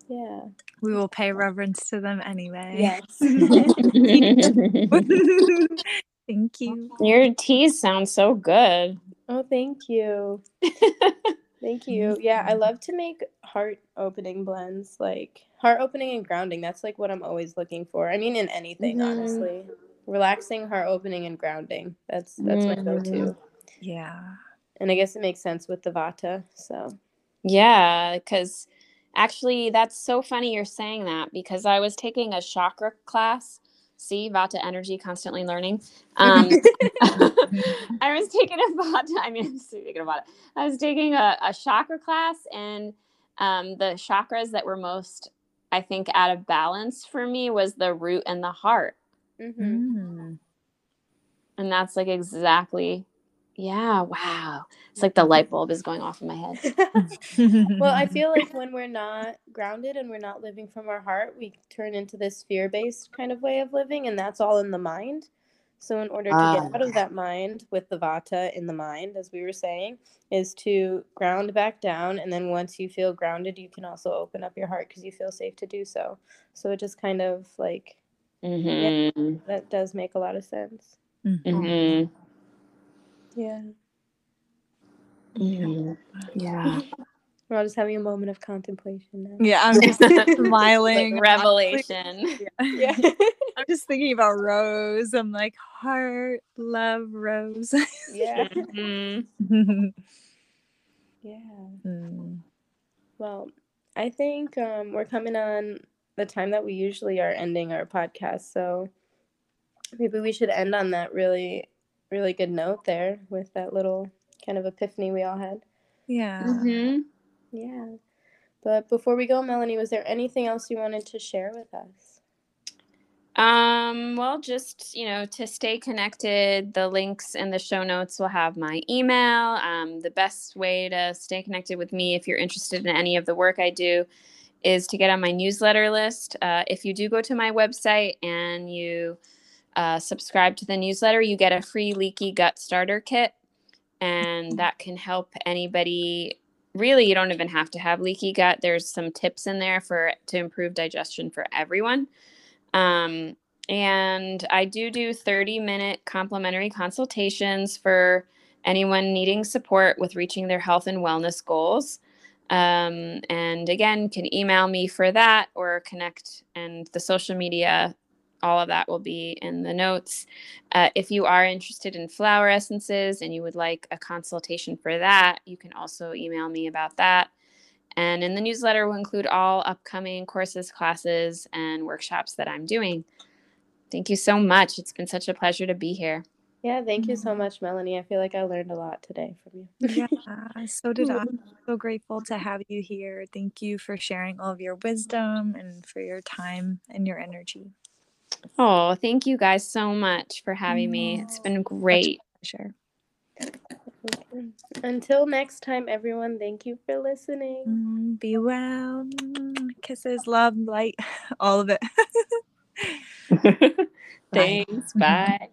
Speaker 4: Yeah.
Speaker 2: We will pay reverence to them anyway.
Speaker 4: Yes. (laughs) (laughs)
Speaker 2: thank you.
Speaker 3: Your teas sound so good.
Speaker 4: Oh, thank you. (laughs) thank you. Yeah, I love to make heart opening blends, like heart opening and grounding. That's like what I'm always looking for. I mean, in anything, mm-hmm. honestly relaxing, heart opening, and grounding. That's that's mm-hmm. my go-to.
Speaker 2: Yeah.
Speaker 4: And I guess it makes sense with the Vata. So.
Speaker 3: Yeah, because actually, that's so funny you're saying that because I was taking a chakra class. See, Vata energy, constantly learning. Um, (laughs) I was taking a Vata. I mean, (laughs) I'm speaking about it. I was taking a, a chakra class, and um, the chakras that were most, I think, out of balance for me was the root and the heart. Mm-hmm. Mm. And that's like exactly, yeah, wow. It's like the light bulb is going off in my head. (laughs)
Speaker 4: well, I feel like when we're not grounded and we're not living from our heart, we turn into this fear based kind of way of living, and that's all in the mind. So, in order to get ah, out of that mind with the vata in the mind, as we were saying, is to ground back down. And then once you feel grounded, you can also open up your heart because you feel safe to do so. So, it just kind of like Mm-hmm. Yeah, that does make a lot of sense. Mm-hmm. Yeah.
Speaker 3: Mm-hmm. Yeah.
Speaker 4: We're all just having a moment of contemplation now.
Speaker 2: Yeah, I'm (laughs) just smiling.
Speaker 3: Like (laughs) revelation.
Speaker 2: Yeah.
Speaker 4: Yeah. (laughs)
Speaker 2: I'm just thinking about Rose. I'm like, heart, love, Rose.
Speaker 4: yeah.
Speaker 3: Mhm.
Speaker 4: Yeah.
Speaker 2: Mm.
Speaker 4: Well, I think um, we're coming on the time that we usually are ending our podcast. So maybe we should end on that really, really good note there with that little kind of epiphany we all had.
Speaker 2: Yeah.
Speaker 3: Mhm.
Speaker 4: Yeah. But before we go, Melanie, was there anything else you wanted to share with us?
Speaker 3: Um, well, just, you know, to stay connected, the links in the show notes will have my email. Um, the best way to stay connected with me if you're interested in any of the work I do is to get on my newsletter list. Uh, if you do go to my website and you uh, subscribe to the newsletter, you get a free leaky gut starter kit. And that can help anybody. Really, you don't even have to have leaky gut. There's some tips in there for to improve digestion for everyone. Um, and I do do 30 minute complimentary consultations for anyone needing support with reaching their health and wellness goals. Um, and again, can email me for that or connect, and the social media, all of that will be in the notes. Uh, if you are interested in flower essences and you would like a consultation for that, you can also email me about that. And in the newsletter we'll include all upcoming courses, classes, and workshops that I'm doing. Thank you so much. It's been such a pleasure to be here.
Speaker 4: Yeah, thank you so much, Melanie. I feel like I learned a lot today from you.
Speaker 2: Yeah, so did I. (laughs) So grateful to have you here. Thank you for sharing all of your wisdom and for your time and your energy.
Speaker 3: Oh, thank you guys so much for having me. It's been great.
Speaker 2: Sure. (clears throat)
Speaker 4: Until next time, everyone, thank you for listening.
Speaker 2: Mm, be well. Kisses, love, light, (laughs) all of it. (laughs) Bye.
Speaker 3: Thanks. Bye.